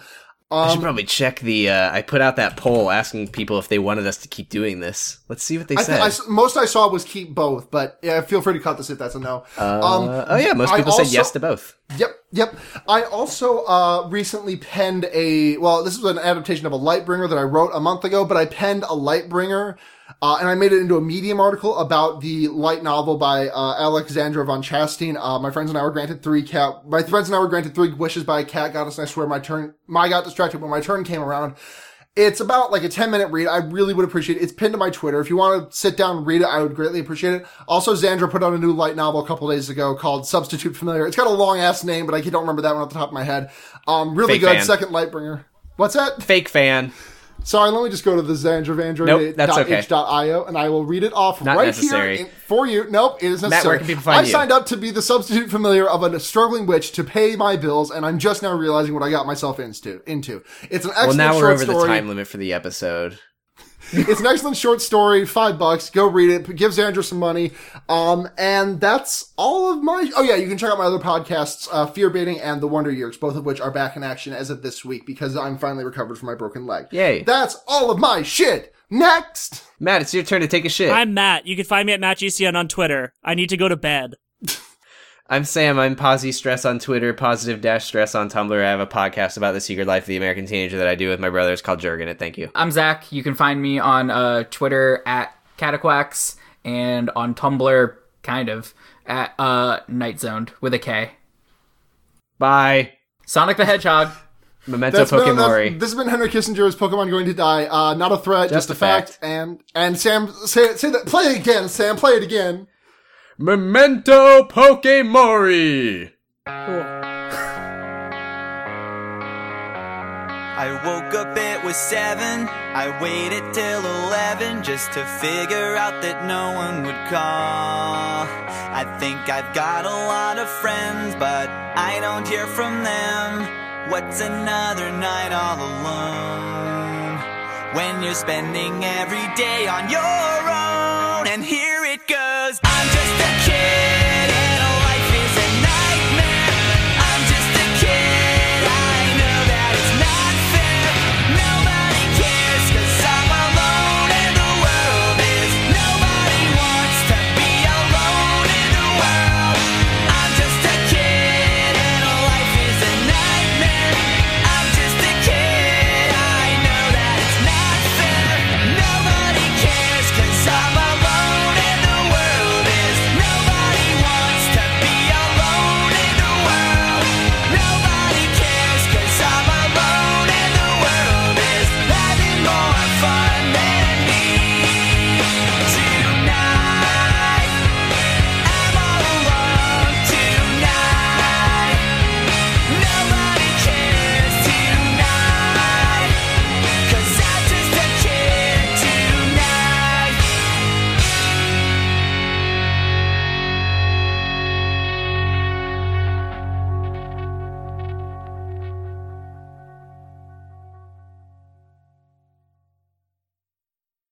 I should probably check the. Uh, I put out that poll asking people if they wanted us to keep doing this. Let's see what they I said. I most I saw was keep both, but yeah, feel free to cut this if that's a no. um, Uh, oh yeah, most I people also- said yes to both. Yep, yep. I also uh, recently penned a well, this is an adaptation of a Lightbringer that I wrote a month ago, but I penned a Lightbringer, uh, and I made it into a Medium article about the light novel by uh, Alexandra von Chastain. Uh, my friends and I were granted three cat. My friends and I were granted three wishes by a cat goddess, and I swear my turn, my got distracted when my turn came around. It's about like a 10 minute read. I really would appreciate it. It's pinned to my Twitter. If you want to sit down and read it, I would greatly appreciate it. Also, Xandra put out a new light novel a couple days ago called Substitute Familiar. It's got a long ass name, but I don't remember that one off the top of my head. Um, really Fake good. fan. Second Lightbringer. What's that? Fake fan. Sorry, let me just go to the Xandra Nope, that's okay. And I will read it off Not right necessary. here in- for you. Nope, it is necessary. Matt, where can people find I you? signed up to be the substitute familiar of a struggling witch to pay my bills, and I'm just now realizing what I got myself into. Into it's an excellent Well, now we're over story. the time limit for the episode. It's an excellent short story, five bucks. Go read it. Give Xandra some money. Um, and that's all of my. Oh yeah, you can check out my other podcasts, uh, Fear Baiting and The Wonder Years, both of which are back in action as of this week because I'm finally recovered from my broken leg. Yay. That's all of my shit. Next. Matt, it's your turn to take a shit. I'm, I'm Matt. You can find me at MattGCN on Twitter. I need to go to bed. Sam. I'm Posy Stress on Twitter, Positive Dash Stress on Tumblr. I have a podcast about the secret life of the American teenager that I do with my brother. It's called Jurgen It. Thank you. I'm Zach. You can find me on uh, Twitter at Cataquax and on Tumblr, kind of, at uh, Night Zoned with a K. Bye. Sonic the Hedgehog. Memento That's been, Pokemori. this has been Henry Kissinger's Pokemon Going to Die. Uh, not a threat, just, Just a a fact. fact. And and Sam, say say that. Play it again, Sam. Play it again. Memento Pokemori. I woke up, it was seven. I waited till eleven just to figure out that no one would call. I think I've got a lot of friends, but I don't hear from them. What's another night all alone? When you're spending every day on your